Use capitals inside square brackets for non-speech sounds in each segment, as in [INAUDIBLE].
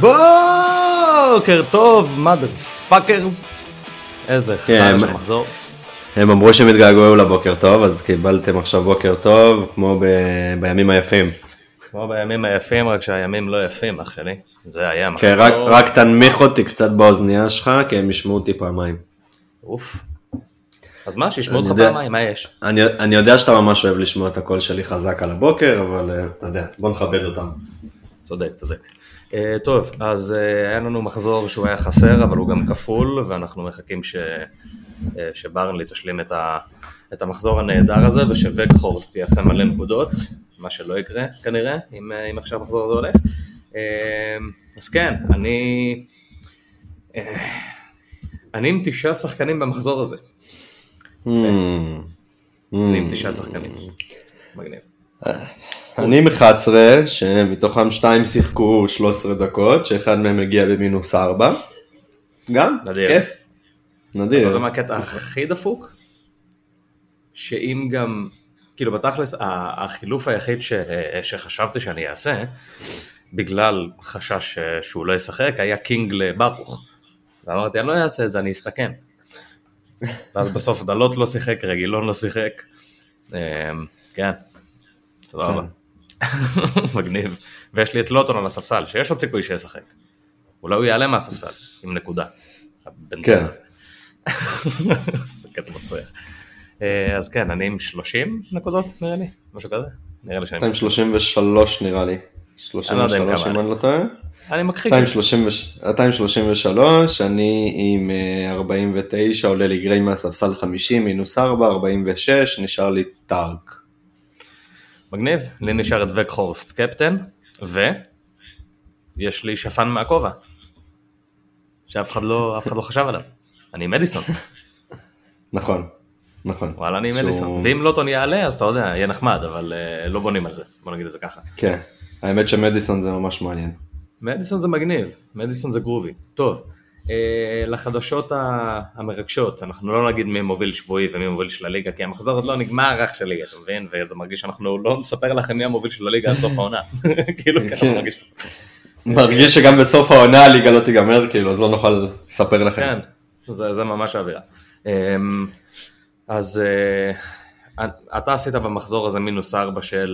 בוקר טוב, mother fuckers. איזה כן, חרא של מחזור. הם אמרו שהם התגעגעו לבוקר טוב, אז קיבלתם עכשיו בוקר טוב, כמו ב... בימים היפים. כמו בימים היפים, רק שהימים לא יפים, אח שלי. זה היה מחזור. כן, רק, רק תנמיך אותי קצת באוזנייה שלך, כי הם ישמעו אותי פעמיים. אוף. אז מה, שישמעו אותך. פעמיים, מה יש? אני, אני יודע שאתה ממש אוהב לשמוע את הקול שלי חזק על הבוקר, אבל אה, אתה יודע, בוא נכבד אותם. צודק, צודק. Uh, טוב, אז uh, היה לנו מחזור שהוא היה חסר, אבל הוא גם כפול, ואנחנו מחכים ש, uh, שברנלי תשלים את, ה, את המחזור הנהדר הזה, שווגחורסט יעשה מלא נקודות, מה שלא יקרה כנראה, אם, אם עכשיו המחזור הזה הולך. אז כן, אני... אני עם תשעה שחקנים במחזור הזה. אני עם תשעה שחקנים. מגניב. אני עם 11, שמתוכם שתיים שיחקו 13 דקות, שאחד מהם הגיע במינוס 4. גם, נדיר. כיף. אתה יודע נדיר. מה הקטע הכי דפוק? שאם גם, כאילו בתכלס, החילוף היחיד ש, שחשבתי שאני אעשה, בגלל חשש שהוא לא ישחק, היה קינג לברוך. ואמרתי, אני לא אעשה את זה, אני אסתכן. ואז בסוף דלות לא שיחק, רגילון לא שיחק. אמ, כן, סבבה. [LAUGHS] מגניב. ויש לי את לוטון על הספסל, שיש עוד סיכוי שישחק. אולי הוא יעלה מהספסל, עם נקודה. כן. [LAUGHS] זה קטע מסריח. אה, אז כן, אני עם 30 נקודות נראה לי, משהו כזה. נראה לי שאני... 233 נראה לי. אני לא יודע עם 33 כמה אם אני לא טועה. אני מכחיש. 233, 233, אני עם אה, 49, עולה לי גריי מהספסל 50, מינוס 4, 46, נשאר לי טארק. מגניב. לי נשאר את וקהורסט קפטן, ויש לי שפן מהכובע. שאף אחד לא, אף אחד לא חשב עליו. אני עם מדיסון. נכון, נכון. וואלה, אני עם שהוא-. ואם לוטון יעלה, אז אתה יודע, יהיה נחמד, אבל אה, לא בונים על זה. בוא נגיד את זה ככה. כן, האמת שמדיסון זה ממש מעניין. מדיסון זה מגניב, מדיסון זה גרובי. טוב, אה, לחדשות המרגשות, אנחנו לא נגיד מי מוביל שבועי ומי מוביל של הליגה, כי המחזור עוד לא נגמר אח שלי, אתה מבין? וזה מרגיש שאנחנו לא נספר לכם מי המוביל של הליגה עד סוף העונה. [LAUGHS] כאילו ככה זה כן. מרגיש. מרגיש שגם בסוף העונה הליגה לא תיגמר, כאילו, אז לא נוכל לספר לכם. כן, זה, זה ממש האווירה. אמ, אז אה, אתה עשית במחזור הזה מינוס ארבע של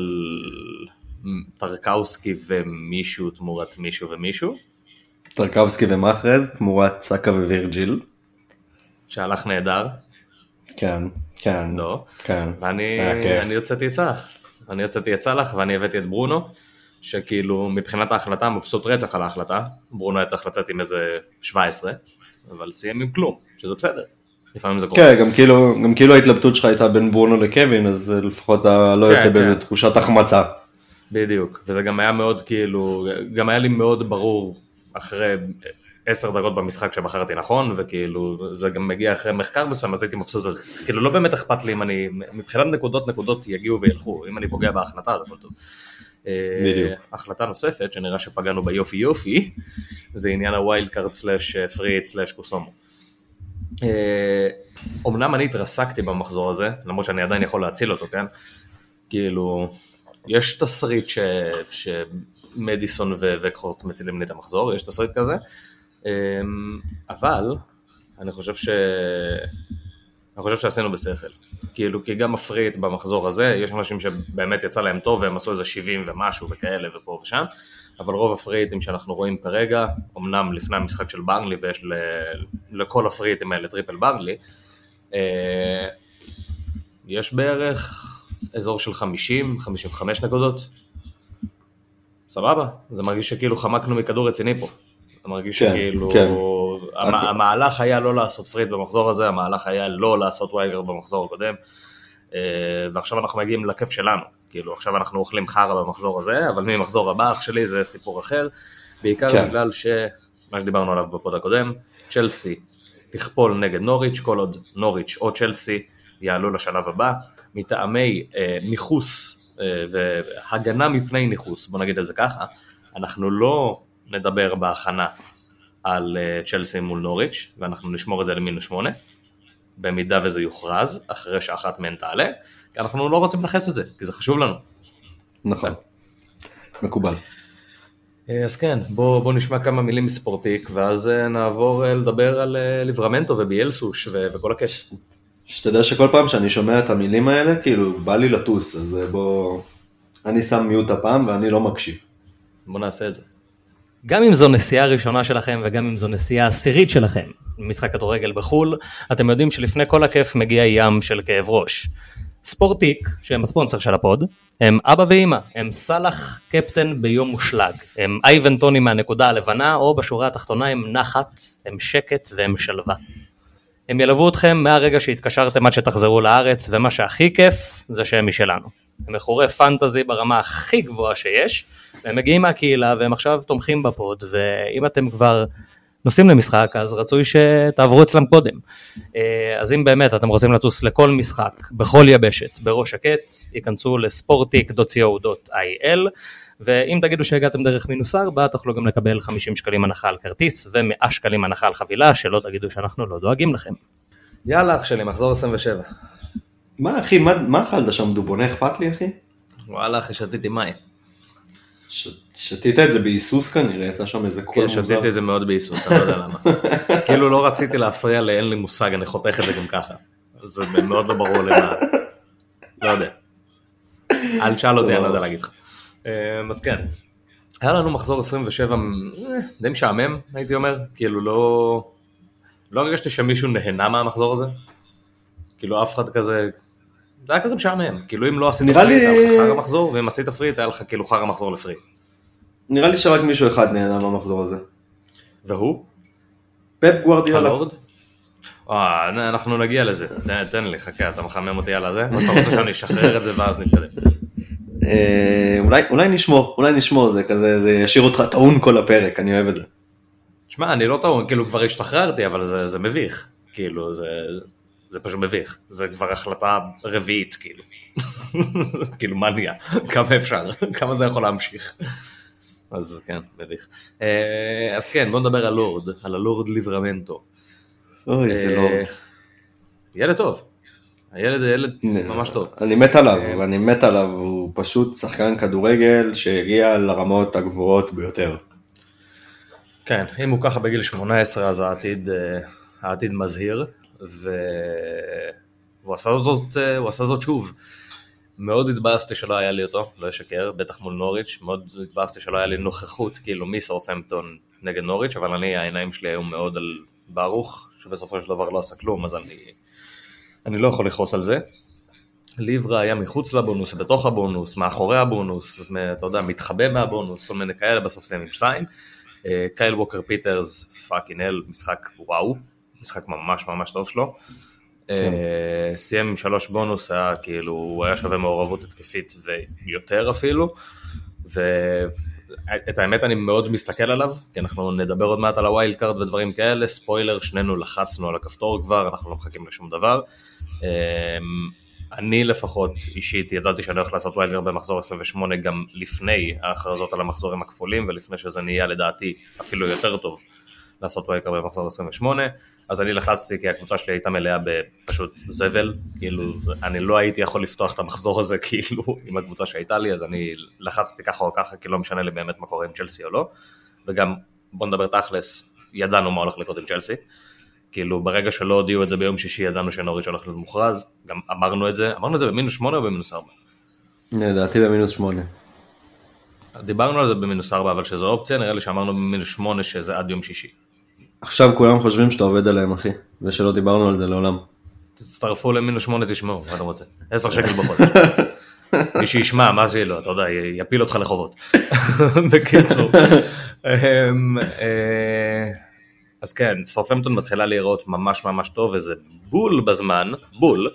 טרקאוסקי ומישהו תמורת מישהו ומישהו, טרקבסקי ומחרז, תמורת סאקה ווירג'יל. שהלך נהדר, כן, כן. לא. כן. ואני יוצאתי את סאלח. אני יוצאתי את סאלח ואני הבאתי את ברונו, שכאילו מבחינת ההחלטה מבסוט רצח על ההחלטה, ברונו היה צריך לצאת עם איזה 17, אבל סיים עם כלום, שזה בסדר. לפעמים זה קורה. כן, גם כאילו, גם כאילו ההתלבטות שלך הייתה בין ברונו לקווין, אז לפחות אתה לא כן, יוצא באיזה כן. תחושת החמצה. בדיוק, וזה גם היה מאוד כאילו, גם היה לי מאוד ברור אחרי עשר דקות במשחק שבחרתי נכון, וכאילו זה גם מגיע אחרי מחקר מסוים, אז הייתי מבסוט על זה. כאילו לא באמת אכפת לי אם אני, מבחינת נקודות נקודות יגיעו וילכו, אם אני פוגע בהחלטה אז הכל טוב. אה, בדיוק. החלטה נוספת שנראה שפגענו ביופי יופי, זה עניין ה wildcard slash free hit slash קוסומו. אה, אמנם אני התרסקתי במחזור הזה, למרות שאני עדיין יכול להציל אותו, כן? כאילו, יש תסריט ש... שמדיסון ו- ווחהורסט מצילים לי את המחזור, יש תסריט כזה, אמ, אבל אני חושב ש... אני חושב שעשינו בשכל. כאילו, כי גם מ free hit במחזור הזה, יש אנשים שבאמת יצא להם טוב והם עשו איזה 70 ומשהו וכאלה ופה ושם, אבל רוב ה free hit-ים שאנחנו רואים כרגע, אמנם לפני המשחק של ברנלי ויש ל... לכל ה free hit-ים האלה triple ברנלי, אה, יש בערך אזור של 50-55 נקודות. סבבה, זה מרגיש שכאילו חמקנו מכדור רציני פה. זה מרגיש כן, שכאילו, כן. המ- המהלך היה לא לעשות פריט במחזור הזה, המהלך היה לא לעשות וייגר במחזור הקודם, אה, ועכשיו אנחנו מגיעים לכיף שלנו. כאילו, עכשיו אנחנו אוכלים חרא במחזור הזה, אבל ממחזור הבא, אח שלי, זה סיפור אחר. בעיקר כן. בגלל ש... מה שדיברנו עליו בפוד הקודם, צ'לסי תכפול נגד נוריץ', כל עוד נוריץ' או צ'לסי יעלו לשלב הבא, מטעמי אה, ניכוס אה, והגנה מפני ניכוס, בוא נגיד את זה ככה, אנחנו לא נדבר בהכנה על אה, צ'לסי מול נוריץ', ואנחנו נשמור את זה למינוס שמונה, במידה וזה יוכרז, אחרי שאחת מהן תעלה, כי אנחנו לא רוצים לנכס את זה, כי זה חשוב לנו. נכון. מקובל. אה, אז כן, בוא, בוא נשמע כמה מילים מספורטיק, ואז אה, נעבור אה, לדבר על ליברמנטו וביאלסוש וכל הכיף. שתדע שכל פעם שאני שומע את המילים האלה, כאילו, בא לי לטוס, אז בוא... אני שם mute הפעם ואני לא מקשיב. בוא נעשה את זה. גם אם זו נסיעה ראשונה שלכם וגם אם זו נסיעה עשירית שלכם משחק כדורגל בחו"ל, אתם יודעים שלפני כל הכיף מגיע ים של כאב ראש. ספורטיק, שהם הספונסר של הפוד, הם אבא ואימא, הם סאלח קפטן ביום מושלם, הם אייבן טוני מהנקודה הלבנה, או בשורה התחתונה הם נחת, הם שקט והם שלווה. הם ילוו אתכם מהרגע שהתקשרתם עד שתחזרו לארץ, ומה שהכי כיף זה שהם משלנו. הם מכורי פנטזי ברמה הכי גבוהה שיש, והם מגיעים מהקהילה והם עכשיו תומכים בפוד, ואם אתם כבר נוסעים למשחק, אז רצוי שתעברו אצלם קודם. אה, אז אם באמת אתם רוצים לטוס לכל משחק, בכל יבשת, בראש שקט, ייכנסו לספורטיק.co.il, ואם תגידו שהגעתם דרך מינוס 4, תוכלו גם לקבל 50 שקלים הנחה על כרטיס ו-100 שקלים הנחה על חבילה, שלא תגידו שאנחנו לא דואגים לכם. יאללה אח שלי, מחזור 27. מה אחי, מה, מה אכלת שם דובונה אכפת לי אחי? וואלה אחי, שתיתי מים. ש... שתית את זה בהיסוס כנראה, יצא שם איזה קול מוזר. כן, שתיתי את זה מאוד בהיסוס, אני לא יודע למה. [LAUGHS] כאילו לא רציתי להפריע לאין לי מושג, אני חותך את זה גם ככה. זה מאוד לא ברור למה. לא יודע. אל תשאל אותי, אני לא יודע להגיד לך. אה, אז כן. היה לנו מחזור 27 אה, די משעמם, הייתי אומר. כאילו לא... לא הרגשתי שמישהו נהנה מהמחזור הזה. כאילו אף אחד כזה... זה היה כזה משעמם. כאילו אם לא עשית פריט, היה לך חרא מחזור, ואם עשית פריט, היה לך כאילו חרא מחזור לפריט. נראה לי שרק מישהו אחד נהנה מהמחזור הזה. והוא? פפ גוורדיאלה. הלורד? אה, אנחנו נגיע לזה, תן, תן לי, חכה, אתה מחמם אותי על הזה, או שאתה רוצה שאני אשחרר את זה ואז נתקדם. אה, אולי, אולי נשמור, אולי נשמור, זה כזה, זה ישאיר אותך טעון כל הפרק, אני אוהב את זה. שמע, אני לא טעון, כאילו כבר השתחררתי, אבל זה, זה מביך, כאילו, זה, זה פשוט מביך, זה כבר החלטה רביעית, כאילו. [LAUGHS] כאילו, מה נהיה? כמה אפשר? [LAUGHS] כמה זה יכול להמשיך? אז כן, מביך. אה, אז כן, בוא נדבר על לורד, על הלורד ליברמנטו. אוי, זה לורד. ילד טוב. הילד ילד ממש טוב. אני מת עליו, אה, אני מת עליו, הוא פשוט שחקן כדורגל שהגיע לרמות הגבוהות ביותר. כן, אם הוא ככה בגיל 18 אז העתיד, אה, העתיד מזהיר, והוא עשה זאת, הוא עשה זאת שוב. מאוד התבאסתי שלא היה לי אותו, לא אשקר, בטח מול נוריץ', מאוד התבאסתי שלא היה לי נוכחות, כאילו מסאות'המפטון נגד נוריץ', אבל אני, העיניים שלי היו מאוד על ברוך, שבסופו של דבר לא עשה כלום, אז אני, אני לא יכול לכעוס על זה. ליברה היה מחוץ לבונוס, בתוך הבונוס, מאחורי הבונוס, אתה יודע, מתחבא מהבונוס, כל מיני כאלה, בסוף סיים עם שתיים. אה, קייל ווקר פיטרס, fucking hell, משחק וואו, משחק ממש ממש טוב שלו. כן. אה, סיים עם שלוש בונוס, היה כאילו, הוא היה שווה מעורבות התקפית ויותר אפילו, ואת האמת אני מאוד מסתכל עליו, כי אנחנו נדבר עוד מעט על ה wildcard ודברים כאלה, ספוילר, שנינו לחצנו על הכפתור כבר, אנחנו לא מחכים לשום דבר. אה, אני לפחות אישית ידעתי שאני הולך לעשות wildcard במחזור 28 גם לפני ההכרזות על המחזורים הכפולים ולפני שזה נהיה לדעתי אפילו יותר טוב לעשות wildcard במחזור 28, אז אני לחצתי כי הקבוצה שלי הייתה מלאה בפשוט זבל, כאילו אני לא הייתי יכול לפתוח את המחזור הזה [LAUGHS] כאילו עם הקבוצה שהייתה לי, אז אני לחצתי ככה או ככה, כי לא משנה לי באמת מה קורה עם צ'לסי או לא, וגם בוא נדבר תכלס, ידענו מה הולך לקרות עם צ'לסי, כאילו ברגע שלא הודיעו את זה ביום שישי ידענו שנוריץ' הולך להיות מוכרז, גם אמרנו את זה, אמרנו את זה במינוס 8 או במינוס 4? לדעתי במינוס 8. דיברנו על זה במינוס 4 אבל שזו אופציה, נראה לי שאמרנו במינוס 8 שזה עד יום שישי. עכשיו כולם חושבים שאתה עובד עליהם אחי, ושלא דיברנו על זה לעולם. תצטרפו למינוס שמונה תשמעו, מה אתה רוצה? עשר שקל בחודש. [LAUGHS] מי שישמע, מה זה לא, אתה יודע, יפיל אותך לחובות. [LAUGHS] בקיצור. [LAUGHS] אז כן, סרפמפטון מתחילה להיראות ממש ממש טוב, וזה בול בזמן, בול,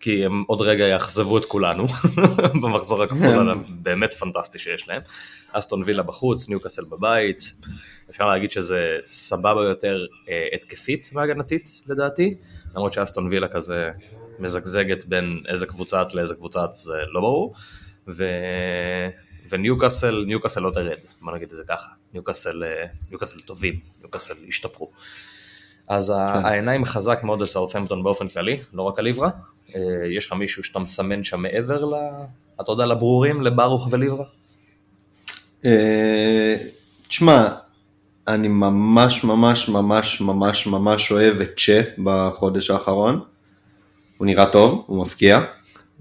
כי הם עוד רגע יאכזבו את כולנו [LAUGHS] במחזור הכפול הבאמת פנטסטי שיש להם. אסטון וילה בחוץ, ניוקאסל בבית, אפשר להגיד שזה סבבה יותר אה, התקפית והגנתית לדעתי, למרות שאסטון וילה כזה מזגזגת בין איזה קבוצה את לאיזה קבוצה את זה לא ברור, ו... וניוקאסל, ניוקאסל לא תרד, בוא נגיד את זה ככה, ניוקאסל, אה, ניוקאסל טובים, ניוקאסל השתפרו. אז העיניים חזק מאוד על סאות'המפטון באופן כללי, לא רק על עברה. אה, יש לך מישהו שאתה מסמן שם מעבר, ל... אתה יודע, לברורים, לברוך וליברה? אה, תשמע, אני ממש ממש ממש ממש ממש אוהב את צ'ה בחודש האחרון. הוא נראה טוב, הוא מפקיע,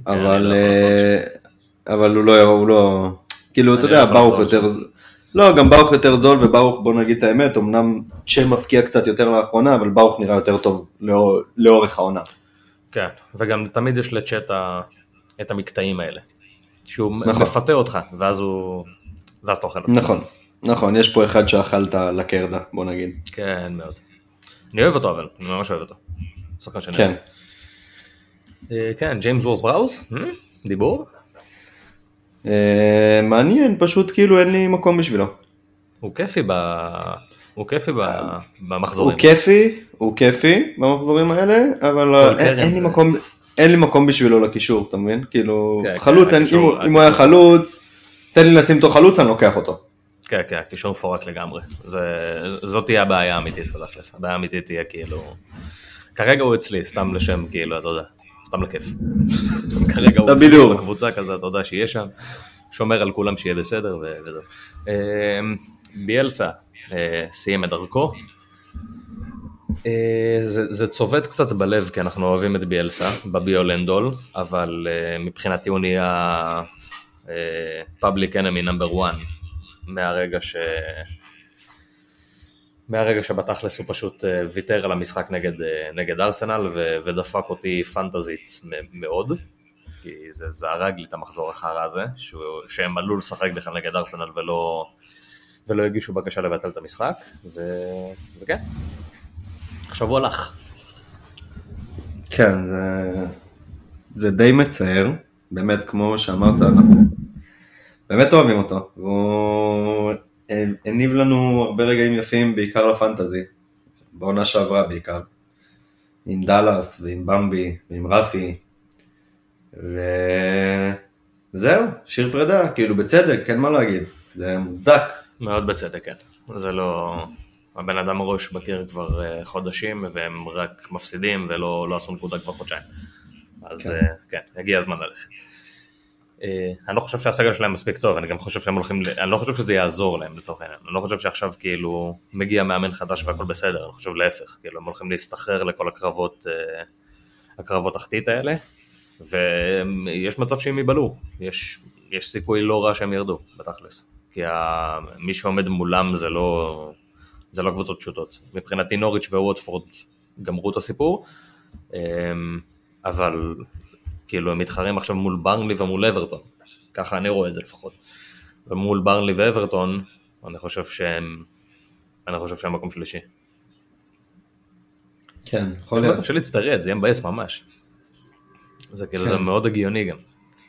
אבל, לא אה, אבל הוא לא, הוא לא, כאילו אתה יודע, ברוך יותר, לא, גם ברוך יותר זול וברוך בוא נגיד את האמת, אמנם צ'ה מפקיע קצת יותר לאחרונה, אבל ברוך נראה יותר טוב לאור, לאורך העונה. כן, וגם תמיד יש לצ'אט ה- את המקטעים האלה. שהוא נכון. מפתה אותך, ואז הוא... ואז אתה אוכל אותו. נכון, נכון, יש פה אחד שאכלת לקרדה, בוא נגיד. כן, מאוד. אני אוהב אותו אבל, אני ממש אוהב אותו. שחקן שאני כן. אה, כן, ג'יימס וורס בראוז, אה? דיבור? אה, מעניין, פשוט כאילו אין לי מקום בשבילו. הוא כיפי ב... הוא כיפי ב... במחזורים. הוא כיפי, הוא כיפי במחזורים האלה, אבל אין, קרן אין לי מקום, אין לי מקום בשבילו לקישור, אתה מבין? כאילו, כן, חלוץ, כן, אין- הקישור- אם הוא- אם הוא היה הקישור- חלוץ, תן לי לשים אותו חלוץ, אני לוקח אותו. כן, כן, הקישור מפורק לגמרי. זה... זאת תהיה הבעיה האמיתית בתכלס. הבעיה האמיתית תהיה כאילו... כרגע הוא אצלי, סתם לשם, כאילו, אתה יודע, סתם לכיף. כרגע הוא אצלי בדיוק. בקבוצה כזה, אתה יודע שיהיה שם, שומר על כולם שיהיה בסדר וזהו. אה, ביאלסה אה, סיים את דרכו. אה, זה, זה צובט קצת בלב כי אנחנו אוהבים את ביאלסה בביולנדול, אבל אה, מבחינתי הוא נהיה פאבליק אנמי נאמבר 1 מהרגע ש... מהרגע שבתכלס הוא פשוט אה, ויתר על המשחק נגד, אה, נגד ארסנל ו- ודפק אותי פנטזית מאוד, כי זה, זה הרג לי את המחזור החרא הזה, שהוא, שהם עלו לשחק בכלל נגד ארסנל ולא, ולא הגישו בקשה לבטל את המשחק, ו... וכן, עכשיו הוא הלך. כן, זה, זה די מצער, באמת כמו שאמרת, אנחנו באמת אוהבים אותו, והוא הניב לנו הרבה רגעים יפים, בעיקר לפנטזי, בעונה שעברה בעיקר, עם דאלאס ועם במבי ועם רפי, וזהו, שיר פרידה, כאילו בצדק, אין מה להגיד, זה מוצדק. מאוד בצדק, כן. זה לא... הבן אדם ראש בקיר כבר אה, חודשים והם רק מפסידים ולא לא עשו נקודה כבר חודשיים. אז כן. כן, כן הגיע הזמן ללכת. אה, אני לא חושב שהסגל שלהם מספיק טוב, אני גם חושב שהם הולכים, אני לא חושב שזה יעזור להם לצורך העניין, אני לא חושב שעכשיו כאילו מגיע מאמן חדש והכל בסדר, אני חושב להפך, כאילו הם הולכים להסתחרר לכל הקרבות, אה, הקרבות תחתית האלה, ויש מצב שהם ייבלעו, יש, יש סיכוי לא רע שהם ירדו, בתכלס, כי ה- מי שעומד מולם זה לא, זה לא קבוצות פשוטות, מבחינתי נוריץ' וווטפורד גמרו את הסיפור, אמ, אבל כאילו הם מתחרים עכשיו מול ברנלי ומול אברטון, ככה אני רואה את זה לפחות. ומול ברנלי ואברטון, אני חושב שהם, אני חושב שהם מקום שלישי. כן, יכול להיות. שליץ תרד, זה יהיה מבאס ממש. זה כאילו, כן. זה מאוד הגיוני גם.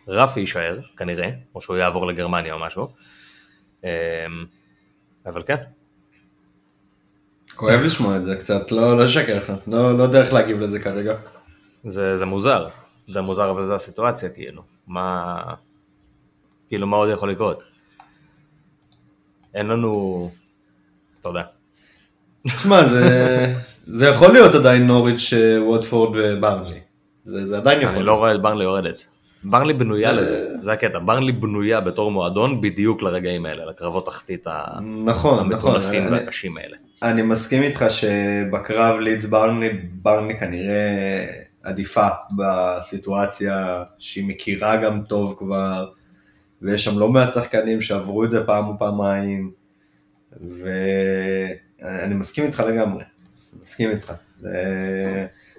רפי יישאר, כנראה, או שהוא יעבור לגרמניה או משהו. אמ, אבל כן, כואב לשמוע את זה קצת, לא לא אשקר לך, לא לא איך להגיב לזה כרגע. זה, זה מוזר. זה מוזר, אבל זו הסיטואציה, כאילו. מה... כאילו, מה עוד יכול לקרות? אין לנו... אתה יודע. תשמע, זה, זה יכול להיות עדיין נוריץ', אה, ווטפורד וברנלי. זה, זה עדיין יכול אני להיות. לא רואה את ברנלי יורדת. ברנלי בנויה זה- לזה, זה הקטע. ברנלי בנויה בתור מועדון בדיוק לרגעים האלה, לקרבות תחתית נכון, נכון. המטונפים אני, והקשים האלה. אני מסכים איתך שבקרב לידס ברנלי, ברנלי כנראה עדיפה בסיטואציה שהיא מכירה גם טוב כבר, ויש שם לא מעט שחקנים שעברו את זה פעם או פעמיים, ואני מסכים איתך לגמרי, מסכים איתך.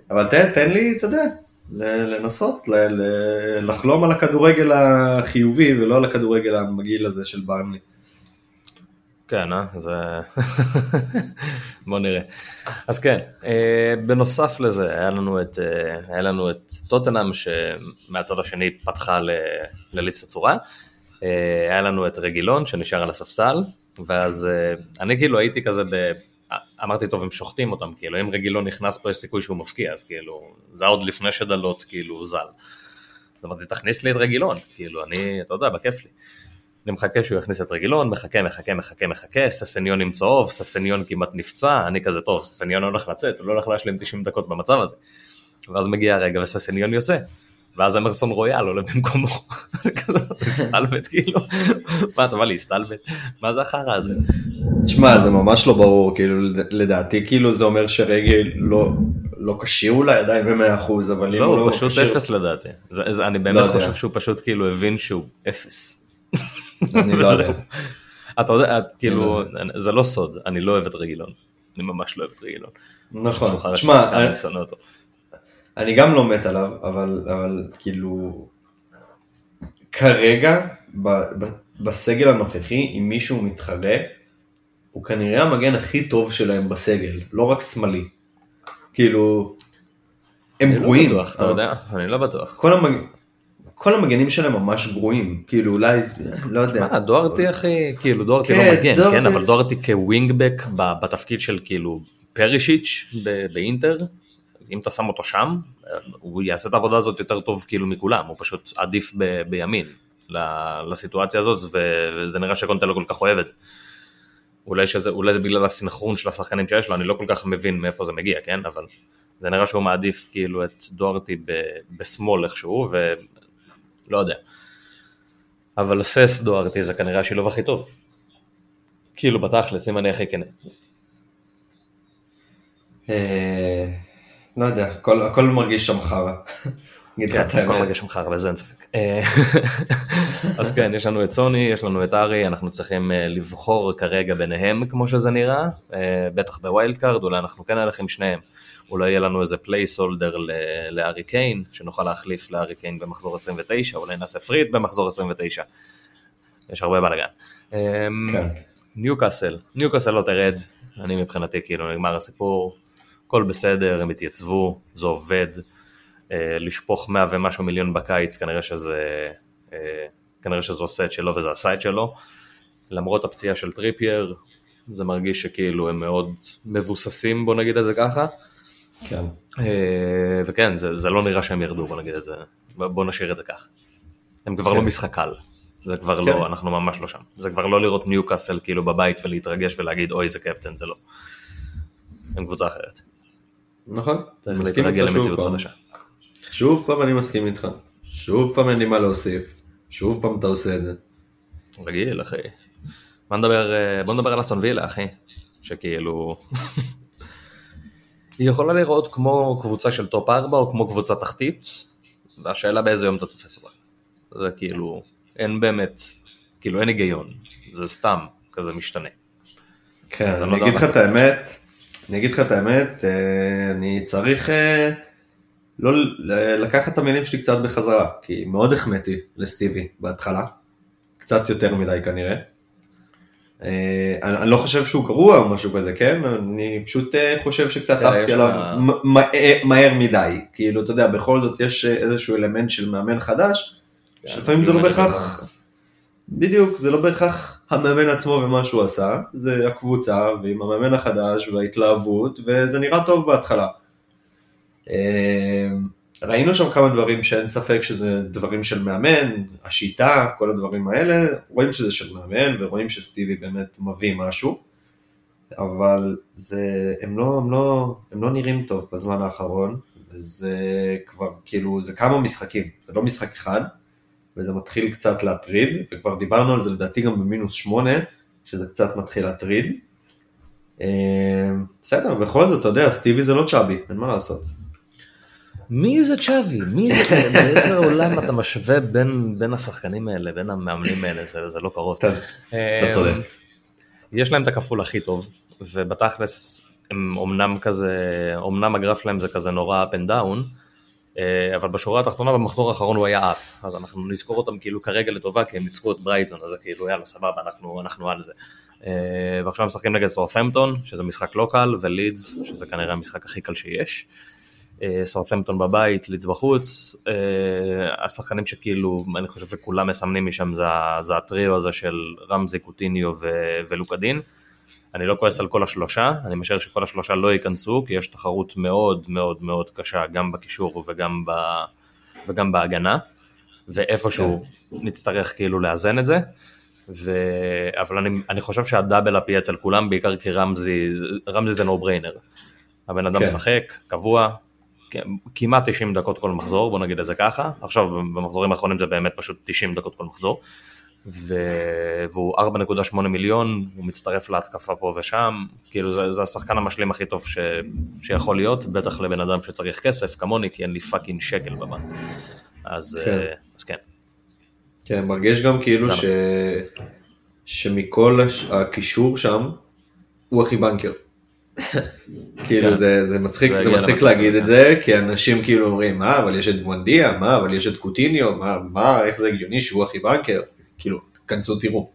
אבל תן, תן לי, אתה יודע, לנסות, לחלום על הכדורגל החיובי ולא על הכדורגל המגעיל הזה של ברנלי. כן, אה? זה... בוא נראה. אז כן, אה, בנוסף לזה, היה לנו את, אה, היה לנו את טוטנאם שמהצד השני פתחה ל- לליץ הצורה. אה, היה לנו את רגילון שנשאר על הספסל, ואז אני כאילו הייתי כזה ב... אמרתי, טוב, הם שוחטים אותם, כאילו, אם רגילון נכנס פה יש סיכוי שהוא מפקיע, אז כאילו, זה עוד לפני שדלות כאילו זל. אז אמרתי, תכניס לי את רגילון, כאילו, אני, אתה יודע, בכיף לי. אני מחכה שהוא יכניס את רגילון, מחכה, מחכה, מחכה, מחכה, ססניון עם צהוב, ססניון כמעט נפצע, אני כזה טוב, ססניון הולך לצאת, הוא לא הולך להשלים 90 דקות במצב הזה. ואז מגיע הרגע וססניון יוצא, ואז אמרסון רויאל עולה במקומו, [LAUGHS] כזה, הסתלבט כאילו, מה אתה בא להסתלבט? מה זה החרא הזה? תשמע, זה ממש לא ברור, כאילו, לדעתי, כאילו, זה אומר שרגל לא, לא כשיר אולי עדיין ב-100%, אבל אם לא, הוא לא הוא פשוט כשיר... אפס לדעתי. זה- זה- אני לא באמת יודע. חושב שהוא פשוט כאילו הבין שהוא אפס. [LAUGHS] אני לא יודע. [LAUGHS] אתה יודע, כאילו, אני זה לא סוד, אני לא אוהב את רגילון. אני ממש לא אוהב את רגילון. נכון. שחקן, אני- גם לא מת עליו, אבל, אבל כאילו, כרגע, ב, ב, בסגל הנוכחי, אם מישהו מתחרה, הוא כנראה המגן הכי טוב שלהם בסגל, לא רק שמאלי. כאילו, הם אני לא גרועים. בטוח, אתה יודע, אני לא בטוח. כל, המג... כל המגנים שלהם ממש גרועים, כאילו אולי, לא יודע. מה, דוארטי אחי, כאילו דוארטי כן, לא מגן, דוארטי- כן, אבל דוארטי כווינגבק בתפקיד של כאילו פרישיץ' באינטר, אם אתה שם אותו שם, הוא יעשה את העבודה הזאת יותר טוב כאילו מכולם, הוא פשוט עדיף ב- בימין לסיטואציה הזאת, וזה נראה שקונטה לא כל כך אוהב את זה. אולי, שזה, אולי זה בגלל הסנכרון של השחקנים שיש לו, אני לא כל כך מבין מאיפה זה מגיע, כן? אבל זה נראה שהוא מעדיף כאילו את דוארטי ב- בשמאל איכשהו, ולא יודע. אבל סס דוארטי זה כנראה השילוב הכי טוב. כאילו בתכלס, אם אני הכי כן. אה, לא יודע, הכל, מרגיש שם חרא. את הכל האמת. מרגש ממך הרבה, זה אין ספק. אה, [LAUGHS] אז כן, יש לנו את סוני, יש לנו את ארי, אנחנו צריכים אה, לבחור כרגע ביניהם, כמו שזה נראה, אה, בטח ב wildcard, אולי אנחנו כן נלך עם שניהם. אולי יהיה לנו איזה placeholder לארי קיין, שנוכל להחליף לארי קיין במחזור 29, אולי נעשה free hit במחזור 29. יש הרבה בלאגן. אה, כן. ניוקאסל, ניוקאסל לא תרד, אני מבחינתי כאילו נגמר הסיפור, הכל בסדר, הם התייצבו, זה עובד, אה, לשפוך 100 ומשהו מיליון בקיץ, כנראה שזה, אה, כנראה שזה עושה את שלו וזה עשה את שלו, למרות הפציעה של טריפייר, זה מרגיש שכאילו הם מאוד מבוססים, בוא נגיד את זה ככה, כן. אה, וכן, זה, זה לא נראה שהם ירדו, בוא נגיד את זה, בוא נשאיר את זה ככה. הם כבר כן. לא משחק קל, זה כבר כן. לא, אנחנו ממש לא שם. זה כבר לא לראות ניוקאסל כאילו בבית ולהתרגש ולהגיד אוי זה קפטן, זה לא. הם קבוצה אחרת. נכון. צריך להתרגל למציאות. חדשה. שוב פעם אני מסכים איתך. שוב פעם אין לי מה להוסיף. שוב פעם אתה עושה את זה. רגיל אחי. בוא נדבר, אה, בוא נדבר על אסטון וילה אחי. שכאילו... היא יכולה להיראות כמו קבוצה של top 4 או כמו קבוצה תחתית, והשאלה באיזה יום אתה תופס אותה. זה כאילו, אין באמת, כאילו אין היגיון, זה סתם כזה משתנה. כן, אני לא אני אגיד לך את האמת, אני אגיד לך את האמת, אה, אני צריך אה, לא לקחת את המילים שלי קצת בחזרה, כי מאוד החמאתי לסטיבי בהתחלה, קצת יותר מדי כנראה. אה, אני לא חושב שהוא גרוע או משהו כזה, כן? אני פשוט אה, חושב שקצת עפתי עליו מה- מהר מדי, כאילו, אתה יודע, בכל זאת יש אה, איזשהו אלמנט של מאמן חדש, שלפעמים זה לא בהכרח, בדיוק, זה לא בהכרח המאמן עצמו ומה שהוא עשה, זה הקבוצה ועם המאמן החדש וההתלהבות, וזה נראה טוב בהתחלה. ראינו שם כמה דברים שאין ספק שזה דברים של מאמן, השיטה, כל הדברים האלה, רואים שזה של מאמן ורואים שסטיבי באמת מביא משהו, אבל זה, הם, לא, הם, לא, הם לא נראים טוב בזמן האחרון, וזה כבר כאילו, זה כמה משחקים, זה לא משחק אחד, וזה מתחיל קצת להטריד, וכבר דיברנו על זה לדעתי גם במינוס שמונה, שזה קצת מתחיל להטריד. אה, בסדר, בכל זאת, אתה יודע, סטיבי זה לא צ'אבי, אין מה לעשות. מי זה צ'אבי? מי זה? באיזה עולם אתה משווה בין, בין השחקנים האלה, בין המאמנים האלה, זה, זה לא קרוב. אתה אתה צודק. יש להם את הכפול הכי טוב, ובתכלס הם אמנם כזה, אמנם הגרף שלהם זה כזה נורא up and down, אה, אבל בשורה התחתונה במחזור האחרון הוא היה up, אז אנחנו נזכור אותם כאילו כרגע לטובה, כי הם ניצחו את ברייטון, אז זה כאילו יאללה סבבה, אנחנו, אנחנו על זה. אה, ועכשיו הם משחקים נגד סורת'מפטון, שזה משחק לא קל, ולידס, שזה כנראה המשחק הכי קל שיש. סאות'מפטון בבית, לידס בחוץ, אה, השחקנים שכאילו, אני חושב שכולם מסמנים משם זה, זה הטריו הזה של רמזי, קוטיניו ו- ולוקדין. אני לא כועס על כל השלושה, אני משער שכל השלושה לא ייכנסו, כי יש תחרות מאוד מאוד מאוד קשה גם בקישור וגם, ב, וגם בהגנה, ואיפשהו נצטרך כאילו לאזן את זה. ו... אבל אני, אני חושב שהדאבל אפ יהיה אצל כולם, בעיקר כי רמזי, רמזי זה נו בריינר. הבן אדם כן. משחק, קבוע, כ- כמעט 90 דקות כל מחזור, בוא נגיד את זה ככה. עכשיו במחזורים האחרונים זה באמת פשוט 90 דקות כל מחזור. ו... והוא 4.8 מיליון, הוא מצטרף להתקפה פה ושם, כאילו זה, זה השחקן המשלים הכי טוב ש... שיכול להיות, בטח לבן אדם שצריך כסף, כמוני, כי אין לי fucking שקל בבנק. אז כן. כן, אז כן. כן, מרגיש גם כאילו ש... שמכל הש- הקישור שם, הוא הכי banker. כאילו כן. זה, זה מצחיק, זה זה מצחיק להגיד את זה, כי אנשים כאילו אומרים, מה, אבל יש את בואנדיה, מה, אבל יש את קוטיניו, מה, מה, איך זה הגיוני שהוא הכי בנקר? כאילו, כנסו תראו.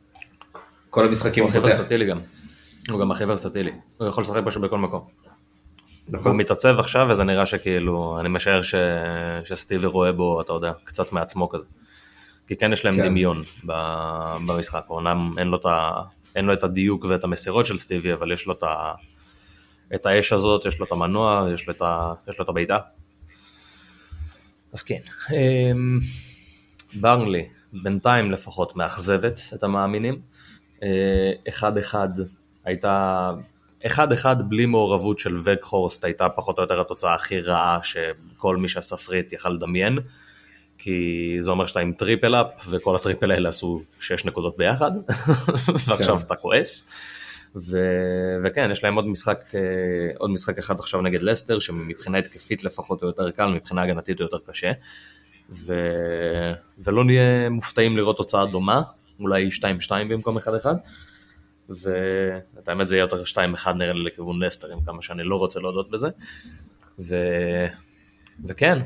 כל המשחקים הוא הוא הכי. ורסטילי גם. הוא גם הכי ורסטילי. הוא יכול לשחק פשוט בכל מקום. הוא נכון. מתעצב עכשיו וזה נראה שכאילו, אני משער ש... שסטיבי רואה בו, אתה יודע, קצת מעצמו כזה. כי כן יש להם כן. דמיון ב... במשחק, אומנם אין ה... אין לו את הדיוק ואת המסירות של סטיבי, אבל יש לו את, ה... את האש הזאת, יש לו את המנוע, יש לו את, ה... יש לו את הבעיטה. אז כן. אמ, ברנלי, בינתיים לפחות מאכזבת את המאמינים. אה, אחד אחד הייתה, אחד אחד בלי מעורבות של וגחורסט הייתה פחות או יותר התוצאה הכי רעה שכל מי שהספרית יכל לדמיין. כי זה אומר שאתה עם triple up וכל ה triple האלה עשו 6 נקודות ביחד [LAUGHS] ועכשיו כן. אתה כועס. ו... וכן יש להם עוד משחק אה, עוד משחק אחד עכשיו נגד לסטר שמבחינה התקפית לפחות הוא יותר קל מבחינה הגנתית הוא יותר קשה. ו... ולא נהיה מופתעים לראות תוצאה דומה אולי 2-2 במקום 1-1. ואת האמת זה יהיה יותר 2-1 נראה לי לכיוון לסטר עם כמה שאני לא רוצה להודות בזה. ו... וכן,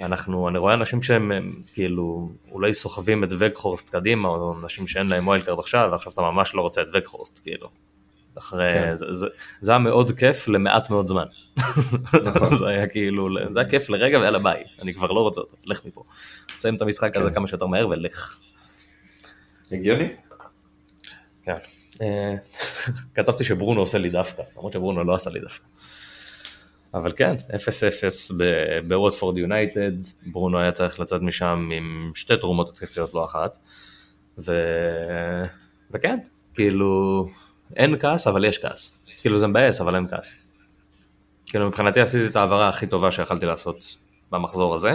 אנחנו, אני רואה אנשים שהם הם, כאילו אולי סוחבים את וגחורסט קדימה, או אנשים שאין להם wildcard עכשיו, ועכשיו אתה ממש לא רוצה את וגחורסט, כאילו. אחרי, כן. זה, זה, זה היה מאוד כיף למעט מאוד זמן. נכון. [LAUGHS] זה היה כאילו, זה היה כיף לרגע ויאללה ביי, אני כבר לא רוצה אותו, לך מפה. תסיים את המשחק הזה כן. כמה שיותר מהר ולך. הגיוני? כן. אה, [LAUGHS] כתבתי שברונו עושה לי דווקא, למרות שברונו לא עשה לי דווקא. אבל כן, 0-0 ב- בווטפורד יונייטד, ברונו היה צריך לצאת משם עם שתי תרומות התקפיות, לא אחת. ו... וכן, כאילו, אין כעס, אבל יש כעס. כאילו זה מבאס, אבל אין כעס. כאילו מבחינתי עשיתי את ההעברה הכי טובה שיכלתי לעשות במחזור הזה.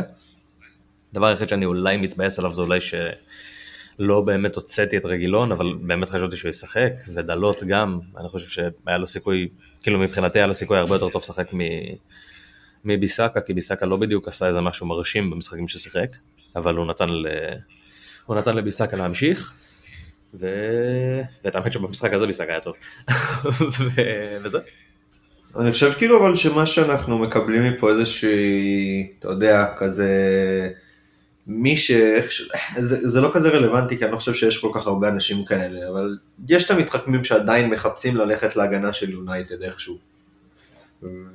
הדבר היחיד שאני אולי מתבאס עליו זה אולי שלא באמת הוצאתי את רגילון, אבל באמת חשבתי שהוא ישחק, ודלות גם, אני חושב שהיה לו סיכוי, כאילו מבחינתי היה לו סיכוי הרבה יותר טוב לשחק מ... מביסקה, כי ביסקה לא בדיוק עשה איזה משהו מרשים במשחקים ששיחק, אבל הוא נתן, ל... הוא נתן לביסקה להמשיך, ו... ואת האמת שבמשחק הזה ביסקה היה טוב. [LAUGHS] ו... וזה. אני חושב כאילו אבל שמה שאנחנו מקבלים מפה איזושהי, אתה יודע, כזה, מי ש... זה, זה לא כזה רלוונטי כי אני לא חושב שיש כל כך הרבה אנשים כאלה, אבל יש את המתחכמים שעדיין מחפשים ללכת להגנה של יונייטד איכשהו.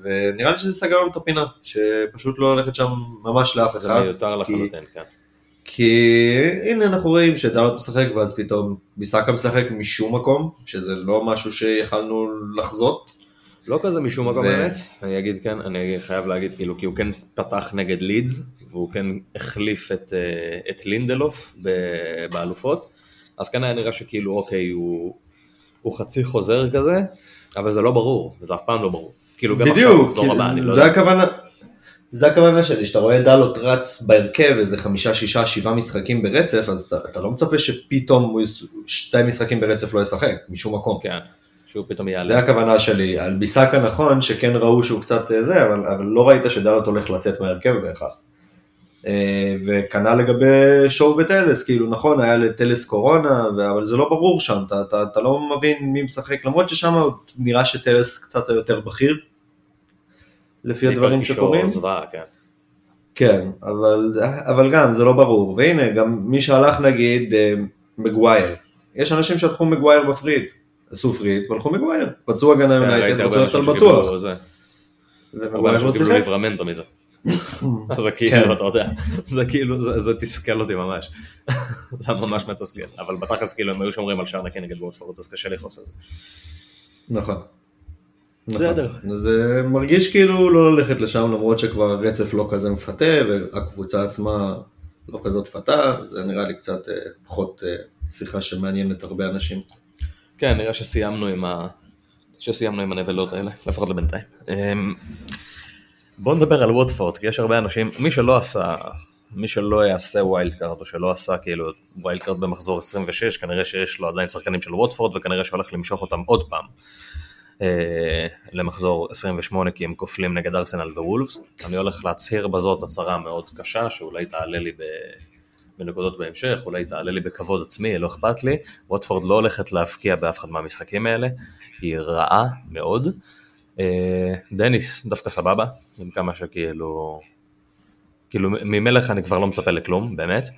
ונראה לי שזה סגר לנו את הפינה, שפשוט לא ללכת שם ממש לאף זה אחד. מיותר כי- לחלוטין, כן. כי הנה אנחנו רואים שדלות משחק ואז פתאום ביסקה משחק משום מקום, שזה לא משהו שיכלנו לחזות. לא כזה משום מקום ו- באמת, אני אגיד כן, אני חייב להגיד כאילו, כי הוא כן פתח נגד לידס, והוא כן החליף את, אה, את לינדלוף באלופות, אז כן היה נראה שכאילו אוקיי, הוא, הוא חצי חוזר כזה, אבל זה לא ברור, וזה אף פעם לא ברור. כאילו גם עכשיו, בדיוק, במחזור כי הבא, אני לא זה. הכוונה. זה הכוונה שלי, שאתה רואה דלות רץ בהרכב איזה חמישה, שישה, שבעה משחקים ברצף, אז אתה, אתה לא מצפה שפתאום שתי משחקים ברצף לא ישחק, משום מקום. כן, שהוא פתאום יעלה. זה הכוונה שלי. על ביסקה נכון, שכן ראו שהוא קצת אה, זה, אבל, אבל לא ראית שדלות הולך לצאת מהרכב בהכרח. אה, וכנ"ל לגבי שואו וטלס, כאילו נכון, היה לטלס קורונה, אבל זה לא ברור שם, אתה, אתה, אתה לא מבין מי משחק, למרות ששם נראה שטלס קצת היותר בכיר, לפי הדברים שקורים. זוועה, כן. כן, אבל, אבל גם זה לא ברור, והנה גם מי שהלך נגיד אה, מגווייר, יש אנשים שהלכו מגווייר בפריד, עשו פריד והלכו מגווייר, פצעו הגנה כן, יונייטד, רצו ללכת על בטוח. הרבה אנשים לא קיבלו. ליברמנטו מזה. [LAUGHS] זה כן. כאילו, אתה יודע, זה כאילו, זה- זה תסכל אותי ממש. [LAUGHS] זה ממש מתסכל. אבל בתכלס כאילו הם היו שומרים על שער נקי נגד וורדפורד, אז קשה לכעוס על זה. נכון. בסדר. נכון. זה מרגיש כאילו לא ללכת לשם למרות שכבר הרצף לא כזה מפתה והקבוצה עצמה לא כזאת מפתה, זה נראה לי קצת אה, פחות, אה, שיחה שמעניינת הרבה אנשים. כן, נראה שסיימנו עם, ה... שסיימנו עם הנבלות האלה, לפחות לבינתיים. אמ, בואו נדבר על ווטפורד, כי יש הרבה אנשים, מי שלא עשה, מי שלא יעשה wildcard, או שלא עשה כאילו wildcard במחזור 26, כנראה שיש לו עדיין שחקנים של ווטפורד, וכנראה שהולך למשוך אותם עוד פעם אה, למחזור 28, כי הם כופלים נגד ארסנל ווולפס. אני הולך להצהיר בזאת הצהרה מאוד קשה, שאולי תעלה לי ב... בנקודות בהמשך, אולי תעלה לי בכבוד עצמי, לא אכפת לי. ווטפורד לא הולכת להבקיע באף אחד מהמשחקים האלה, היא רעה מאוד. אה, דניס דווקא סבבה, עם כמה שכאילו, כאילו ממלך אני כבר לא מצפה לכלום, באמת.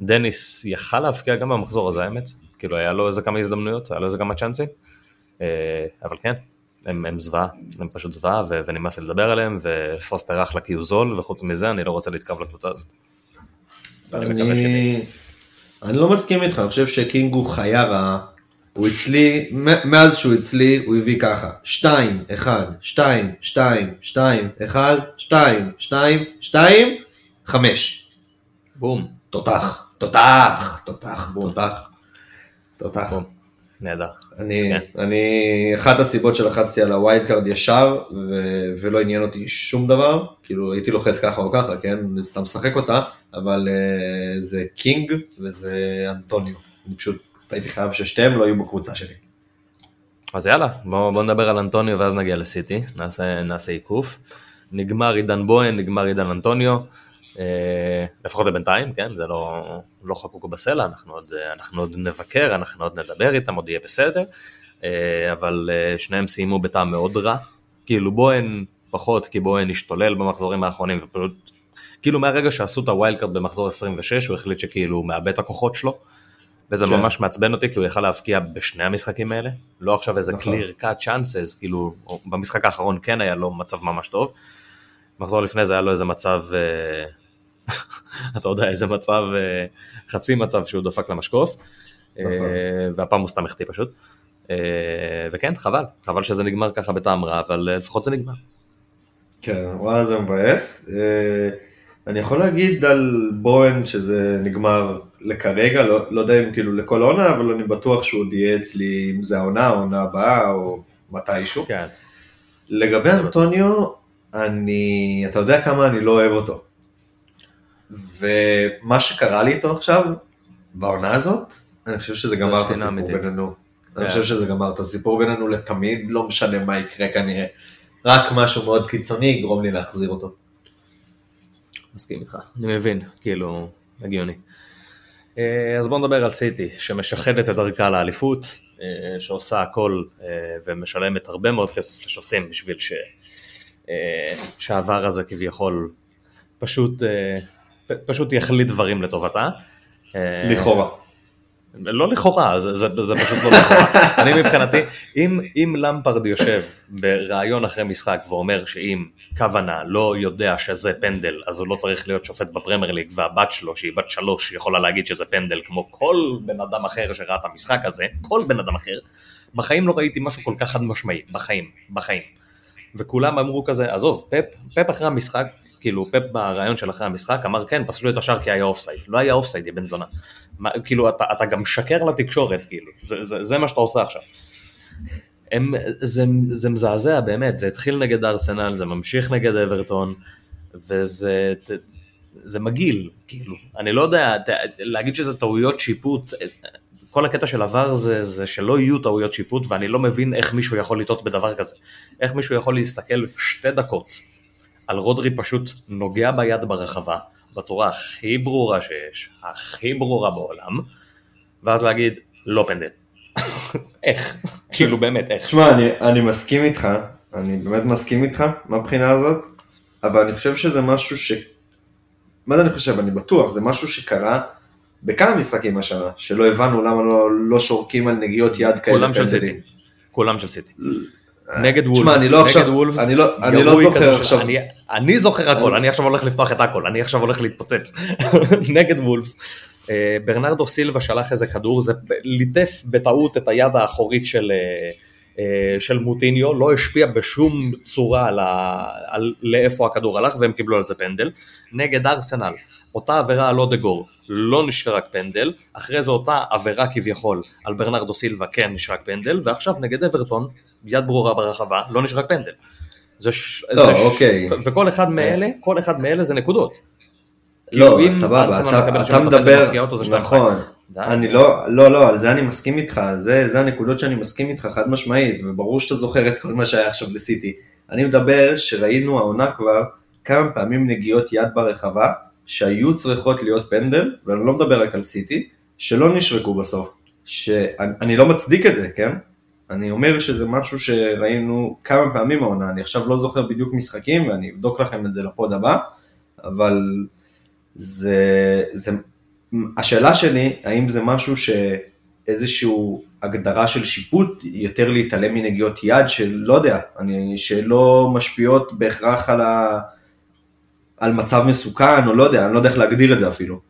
דניס יכל להבקיע גם במחזור הזה האמת, כאילו היה לו איזה כמה הזדמנויות, היה לו איזה כמה צ'אנסים, אה, אבל כן, הם, הם זוועה, הם פשוט זוועה ו- ונמאס לי לדבר עליהם, ופוסטר אחלה כי הוא זול, וחוץ מזה אני לא רוצה להתקרב לקבוצה הזאת. אני. אני, אני לא מסכים איתך, אני חושב שקינג הוא חיה רעה. הוא אצלי, מאז שהוא אצלי, הוא הביא ככה, 2, 1, 2, 2, 2, 1, 2, 2, 2, 5. בום, תותח, תותח, תותח, תותח, תותח. נהדר. אני. אני, אחת הסיבות שלחצתי על ה wildcard ישר, ו, ולא עניין אותי שום דבר, כאילו הייתי לוחץ ככה או ככה, כן, סתם משחק אותה, אבל אה, זה קינג וזה אנטוניו. אני פשוט הייתי חייב ששתיהם לא יהיו בקבוצה שלי. אז יאללה, בואו בוא נדבר על אנטוניו ואז נגיע לסיטי, נעשה, נעשה עיקוף. נגמר עידן בואן, נגמר עידן אנטוניו, לפחות לבינתיים, כן, זה לא, לא חקוק בסלע, אנחנו עוד, אנחנו עוד נבקר, אנחנו עוד נדבר איתם, עוד יהיה בסדר, אה, אבל אה, שניהם סיימו בטעם מאוד רע, כאילו בואן פחות, כי בואן השתולל במחזורים האחרונים, ופשוט, כאילו מהרגע שעשו את ה wildcard במחזור 26, הוא החליט שכאילו הוא מאבד את הכוחות שלו. וזה כן. ממש מעצבן אותי כי הוא יכל להבקיע בשני המשחקים האלה, לא עכשיו איזה נכון. clear cut chances, כאילו במשחק האחרון כן היה לו מצב ממש טוב, מחזור לפני זה היה לו איזה מצב, אה, [LAUGHS] אתה יודע איזה מצב, אה, חצי מצב שהוא דפק למשקוף, אה, נכון. והפעם הוא סתם החטיא פשוט, אה, וכן חבל, חבל שזה נגמר ככה בטעם רע, אבל לפחות זה נגמר. כן, וואלה זה מבאס. אני יכול להגיד על בוהן שזה נגמר לכרגע, לא, לא יודע אם כאילו לכל עונה, אבל אני בטוח שהוא עוד יהיה אצלי, אם זה העונה, העונה הבאה, או מתישהו. כן, לגבי אנטוניו, אני, אתה יודע כמה אני לא אוהב אותו. ומה שקרה לי איתו עכשיו, בעונה הזאת, אני חושב שזה גמר את הסיפור. בינינו. כן. אני חושב שזה גמר את הסיפור בינינו לתמיד, לא משנה מה יקרה כנראה. רק משהו מאוד קיצוני יגרום לי להחזיר אותו. מסכים איתך, אני מבין, כאילו, הגיוני. אה, אז בואו נדבר על סיטי, שמשחדת את דרכה לאליפות, אה, שעושה הכל אה, ומשלמת הרבה מאוד כסף לשופטים בשביל ש... שהעבר הזה כביכול פשוט, פשוט יחליט דברים לטובתה. אה, לכאורה. לא לכאורה, זה, זה, זה פשוט לא לכאורה. [LAUGHS] אני מבחינתי, אם, אם למפרד יושב בריאיון אחרי משחק ואומר שאם כוונה לא יודע שזה פנדל, אז הוא לא צריך להיות שופט בפרמייר ליג, והבת שלו, שהיא בת שלוש, יכולה להגיד שזה פנדל, כמו כל בן אדם אחר שראה את המשחק הזה, כל בן אדם אחר, בחיים לא ראיתי משהו כל כך חד משמעי, בחיים, בחיים. וכולם אמרו כזה, עזוב, פפ, פפ אחרי המשחק, כאילו פפ בריאיון של אחרי המשחק אמר כן, פסלו את השער כי היה אופסייד. לא היה אופסייד, יא בן זונה. מה, כאילו, אתה, אתה גם משקר לתקשורת, כאילו, זה, זה, זה מה שאתה עושה עכשיו. הם, זה, זה מזעזע באמת, זה התחיל נגד ארסנל, זה ממשיך נגד אברטון, וזה זה מגעיל, כאילו, אני לא יודע, להגיד שזה טעויות שיפוט, כל הקטע של עבר זה, זה שלא יהיו טעויות שיפוט, ואני לא מבין איך מישהו יכול לטעות בדבר כזה. איך מישהו יכול להסתכל שתי דקות על רודרי פשוט נוגע ביד ברחבה, בצורה הכי ברורה שיש, הכי ברורה בעולם, ואז להגיד, לא פנדל. [LAUGHS] איך? כאילו באמת, איך? תשמע, אני, אני מסכים איתך, אני באמת מסכים איתך מהבחינה הזאת, אבל אני חושב שזה משהו ש... מה זה אני חושב? אני בטוח, זה משהו שקרה בכמה משחקים השנה, שלא הבנו למה לא, לא שורקים על נגיעות יד כאלה. כולם של. סיטי. כולם של סיטי. נגד תשמע, וולפס, אני לא עכשיו- וולפס, אני לא- אני לא זוכר עכשיו- אני- אני זוכר הכל, אני עכשיו הולך לפתוח את הכל, אני עכשיו הולך להתפוצץ. [LAUGHS] נגד וולפס. אה, ברנרדו סילבה שלח איזה כדור, זה ליטף בטעות את היד האחורית של, אה, אה, של מוטיניו, לא השפיע בשום צורה על, ה, על לאיפה הכדור הלך והם קיבלו על זה פנדל. נגד ארסנל, אותה עבירה על אודגור, לא נשרק פנדל, אחרי זה אותה עבירה כביכול על ברנרדו סילבה כן נשרק פנדל, ועכשיו נגד אברטון, יד ברורה ברחבה, לא נשרק פנדל. זה ש... לא, זה ש- אוקיי. וכל אחד מאלה, כל אחד מאלה זה נקודות. לא, כאילו, סבבה, אתה, אתה מדבר, נכון. אני לא, לא, לא, על זה אני מסכים איתך, זה, זה הנקודות שאני מסכים איתך חד משמעית, וברור שאתה זוכר את כל מה שהיה עכשיו לסיטי. אני מדבר שראינו העונה כבר כמה פעמים נגיעות יד ברחבה, שהיו צריכות להיות פנדל, ואני לא מדבר רק על סיטי, שלא נשרקו בסוף. שאני אני לא מצדיק את זה, כן? אני אומר שזה משהו שראינו כמה פעמים העונה, אני עכשיו לא זוכר בדיוק משחקים, ואני אבדוק לכם את זה לפוד הבא, אבל זה, זה, השאלה שלי, האם זה משהו שאיזשהו הגדרה של שיפוט, יותר להתעלם מנגיעות יד של, לא יודע, אני, שלא משפיעות בהכרח על, ה, על מצב מסוכן, או לא יודע, אני לא יודע איך להגדיר את זה אפילו.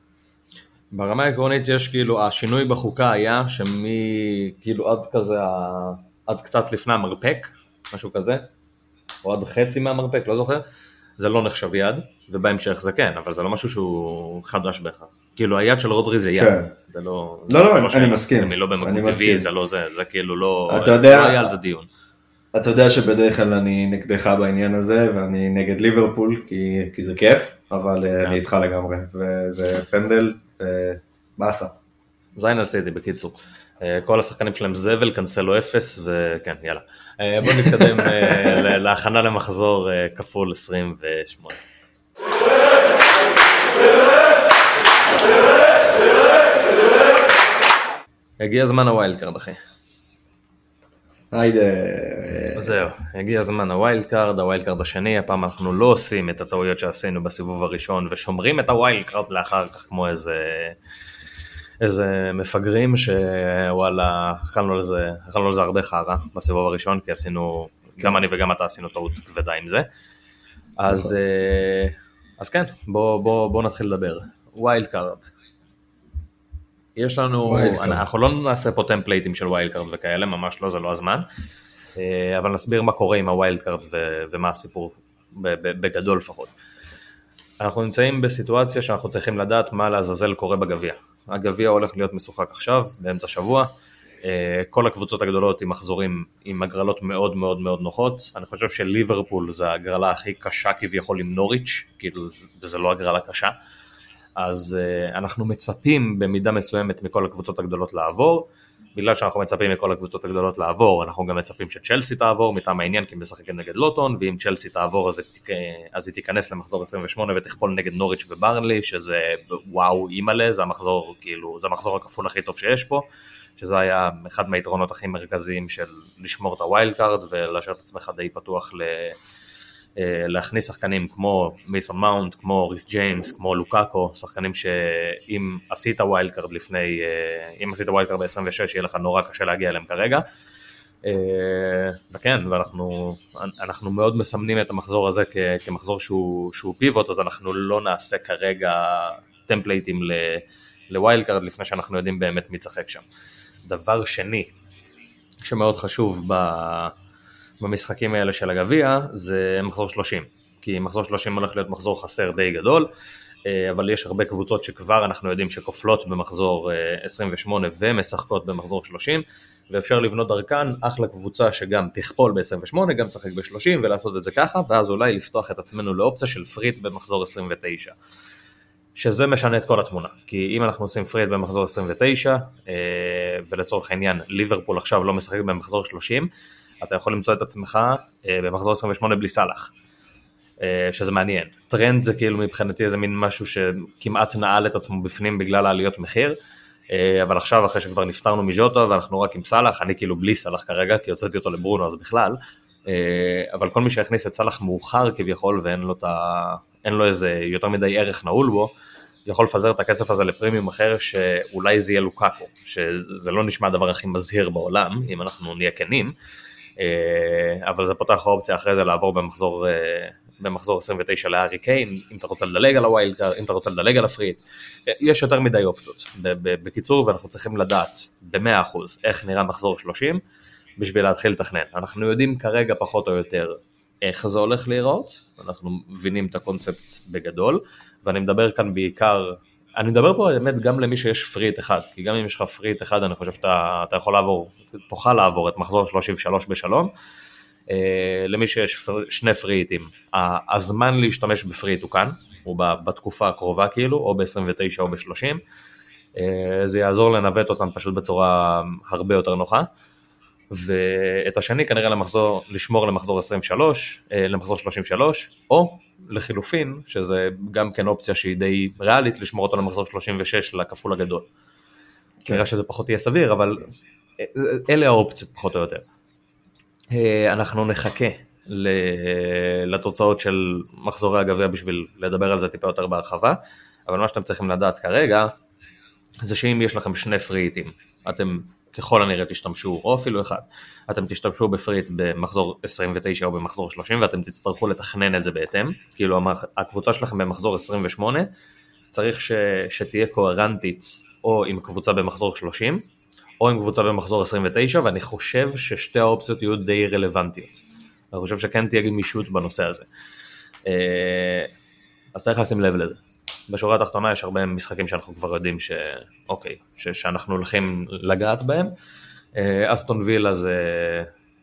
ברמה העקרונית יש כאילו, השינוי בחוקה היה שמי, כאילו עד כזה, עד קצת לפני המרפק, משהו כזה, או עד חצי מהמרפק, לא זוכר, זה לא נחשב יד, ובהמשך זה כן, אבל זה לא משהו שהוא חדש בהכרח. כאילו היד של רודרי זה יד, כן. זה לא... לא, לא, זה אני שהם- מסכים, הם לא במקום אני מסכים. זה לא זה, זה כאילו לא... אתה יודע- לא היה על זה דיון. אתה יודע שבדרך כלל אני נגדך בעניין הזה, ואני נגד ליברפול, כי, כי זה כיף, אבל כן. אני איתך לגמרי, וזה פנדל, ובאסה. זין על סיטי בקיצור. אה, כל השחקנים שלהם זבל, קנסלו אפס, וכן, יאללה. אה, בואו נתקדם אה, להכנה למחזור כפול 28. הגיע זמן ה wildcard אחי. היידה. אז זהו, הגיע זמן ה wildcard, ה wildcard השני, הפעם אנחנו לא עושים את הטעויות שעשינו בסיבוב הראשון ושומרים את ה wildcard לאחר כך כמו איזה, איזה מפגרים שוואלה, אכלנו על זה, אכלנו על זה הרבה חרא בסיבוב הראשון, כי עשינו, גם אני וגם אתה עשינו טעות כבדה עם זה. אז, אה, אז כן, בוא, בוא, בוא נתחיל לדבר. wildcard. יש לנו. אנחנו לא נעשה פה טמפלייטים של wildcard וכאלה, ממש לא, זה לא הזמן. אה, אבל נסביר מה קורה עם ה wildcard ומה הסיפור בגדול לפחות. אנחנו נמצאים בסיטואציה שאנחנו צריכים לדעת מה לעזאזל קורה בגביע. הגביע הולך להיות משוחק עכשיו, באמצע שבוע. אה, כל הקבוצות הגדולות עם מחזורים עם הגרלות מאוד מאוד מאוד נוחות. אני חושב שליברפול זה ההגרלה הכי קשה כביכול עם נוריץ', כאילו, וזה לא הגרלה קשה. אז uh, אנחנו מצפים במידה מסוימת מכל הקבוצות הגדולות לעבור. בגלל שאנחנו מצפים מכל הקבוצות הגדולות לעבור, אנחנו גם מצפים שצ'לסי תעבור מטעם העניין כי היא משחקת נגד לוטון, ואם צ'לסי תעבור אז, תיק- אז היא תיכנס למחזור 28 ותכפול נגד נוריץ' וברנלי, שזה וואו אימא'לה, זה המחזור, כאילו, זה המחזור הכפול הכי טוב שיש פה, שזה היה אחד מהיתרונות הכי מרכזיים של לשמור את ה wild card ולהשאיר את עצמך די פתוח ל... אה, להכניס שחקנים כמו מייסון מאונט, כמו ריס ג'יימס, כמו לוקאקו, שחקנים שאם עשית wild card לפני, אה, אם עשית wild card ב-26 יהיה לך נורא קשה להגיע אליהם כרגע. אה, וכן, ואנחנו אנחנו מאוד מסמנים את המחזור הזה כ- כמחזור שהוא, שהוא pivot, אז אנחנו לא נעשה כרגע טמפלייטים ל wild card לפני שאנחנו יודעים באמת מי ישחק שם. דבר שני, שמאוד חשוב ב... במשחקים האלה של הגביע זה מחזור 30, כי מחזור 30 הולך להיות מחזור חסר די גדול, אה, אבל יש הרבה קבוצות שכבר אנחנו יודעים שכופלות במחזור אה, 28 ומשחקות במחזור 30, ואפשר לבנות דרכן אחלה קבוצה שגם תכפול ב-28, גם תשחק ב-30 ולעשות את זה ככה, ואז אולי לפתוח את עצמנו לאופציה של free hit במחזור 29. שזה משנה את כל התמונה, כי אם אנחנו עושים free hit במחזור 29, אה, ולצורך העניין ליברפול עכשיו לא משחק במחזור 30, אתה יכול למצוא את עצמך אה, במחזור 28 בלי סאלח, אה, שזה מעניין. טרנד זה כאילו מבחינתי איזה מין משהו שכמעט נעל את עצמו בפנים בגלל העליות מחיר, אה, אבל עכשיו אחרי שכבר נפטרנו מז'וטה ואנחנו רק עם סאלח, אני כאילו בלי סאלח כרגע, כי הוצאתי אותו לברונו אז בכלל, אבל כל מי שהכניס את סאלח מאוחר כביכול ואין לו. אין לו איזה יותר מדי ערך נעול בו, יכול לפזר את הכסף הזה לפרימיום אחר שאולי זה יהיה לוקאקו, שזה לא נשמע הדבר הכי מזהיר בעולם, אם אנחנו נהיה כנים, אבל זה פותח אופציה אחרי זה לעבור במחזור, אה, במחזור 29 להארי קיין, אם אתה רוצה לדלג על ה wild card, אם אתה רוצה לדלג על ה free hit, אה, יש יותר מדי אופציות. בקיצור, ואנחנו צריכים לדעת ב-100% איך נראה מחזור 30 בשביל להתחיל לתכנן. אנחנו יודעים כרגע פחות או יותר איך זה הולך להיראות, אנחנו מבינים את הקונספט בגדול, ואני מדבר כאן בעיקר אני מדבר פה באמת גם למי שיש free hit אחד, כי גם אם יש לך free hit אחד אני חושב שאתה אתה יכול לעבור, תוכל לעבור את מחזור 33 בשלום. אה, למי שיש free, שני free hit ים, הזמן להשתמש בפריט הוא כאן, הוא בתקופה הקרובה כאילו, או ב-29 או ב-30. אה, זה יעזור לנווט אותם פשוט בצורה הרבה יותר נוחה. ואת השני כנראה למחזור, לשמור למחזור 23, אה, למחזור 33, או לחילופין, שזה גם כן אופציה שהיא די ריאלית, לשמור אותו למחזור 36 לכפול הגדול. כן. נראה שזה פחות יהיה סביר, אבל אה, אלה האופציות פחות או יותר. אה, אנחנו נחכה לתוצאות של מחזורי הגביע בשביל לדבר על זה טיפה יותר בהרחבה, אבל מה שאתם צריכים לדעת כרגע, זה שאם יש לכם שני פריטים, אתם ככל הנראה תשתמשו, או אפילו אחד, אתם תשתמשו בפריט במחזור 29 או במחזור 30 ואתם תצטרכו לתכנן את זה בהתאם, כאילו הקבוצה שלכם במחזור 28 צריך ש, שתהיה קוהרנטית או עם קבוצה במחזור 30 או עם קבוצה במחזור 29 ואני חושב ששתי האופציות יהיו די רלוונטיות. אני חושב שכן תהיה גמישות בנושא הזה. אה, אז צריך לשים לב לזה. בשורה התחתונה יש הרבה משחקים שאנחנו כבר יודעים שאוקיי, ש... שאנחנו הולכים לגעת בהם. אה, אסטון וילה זה,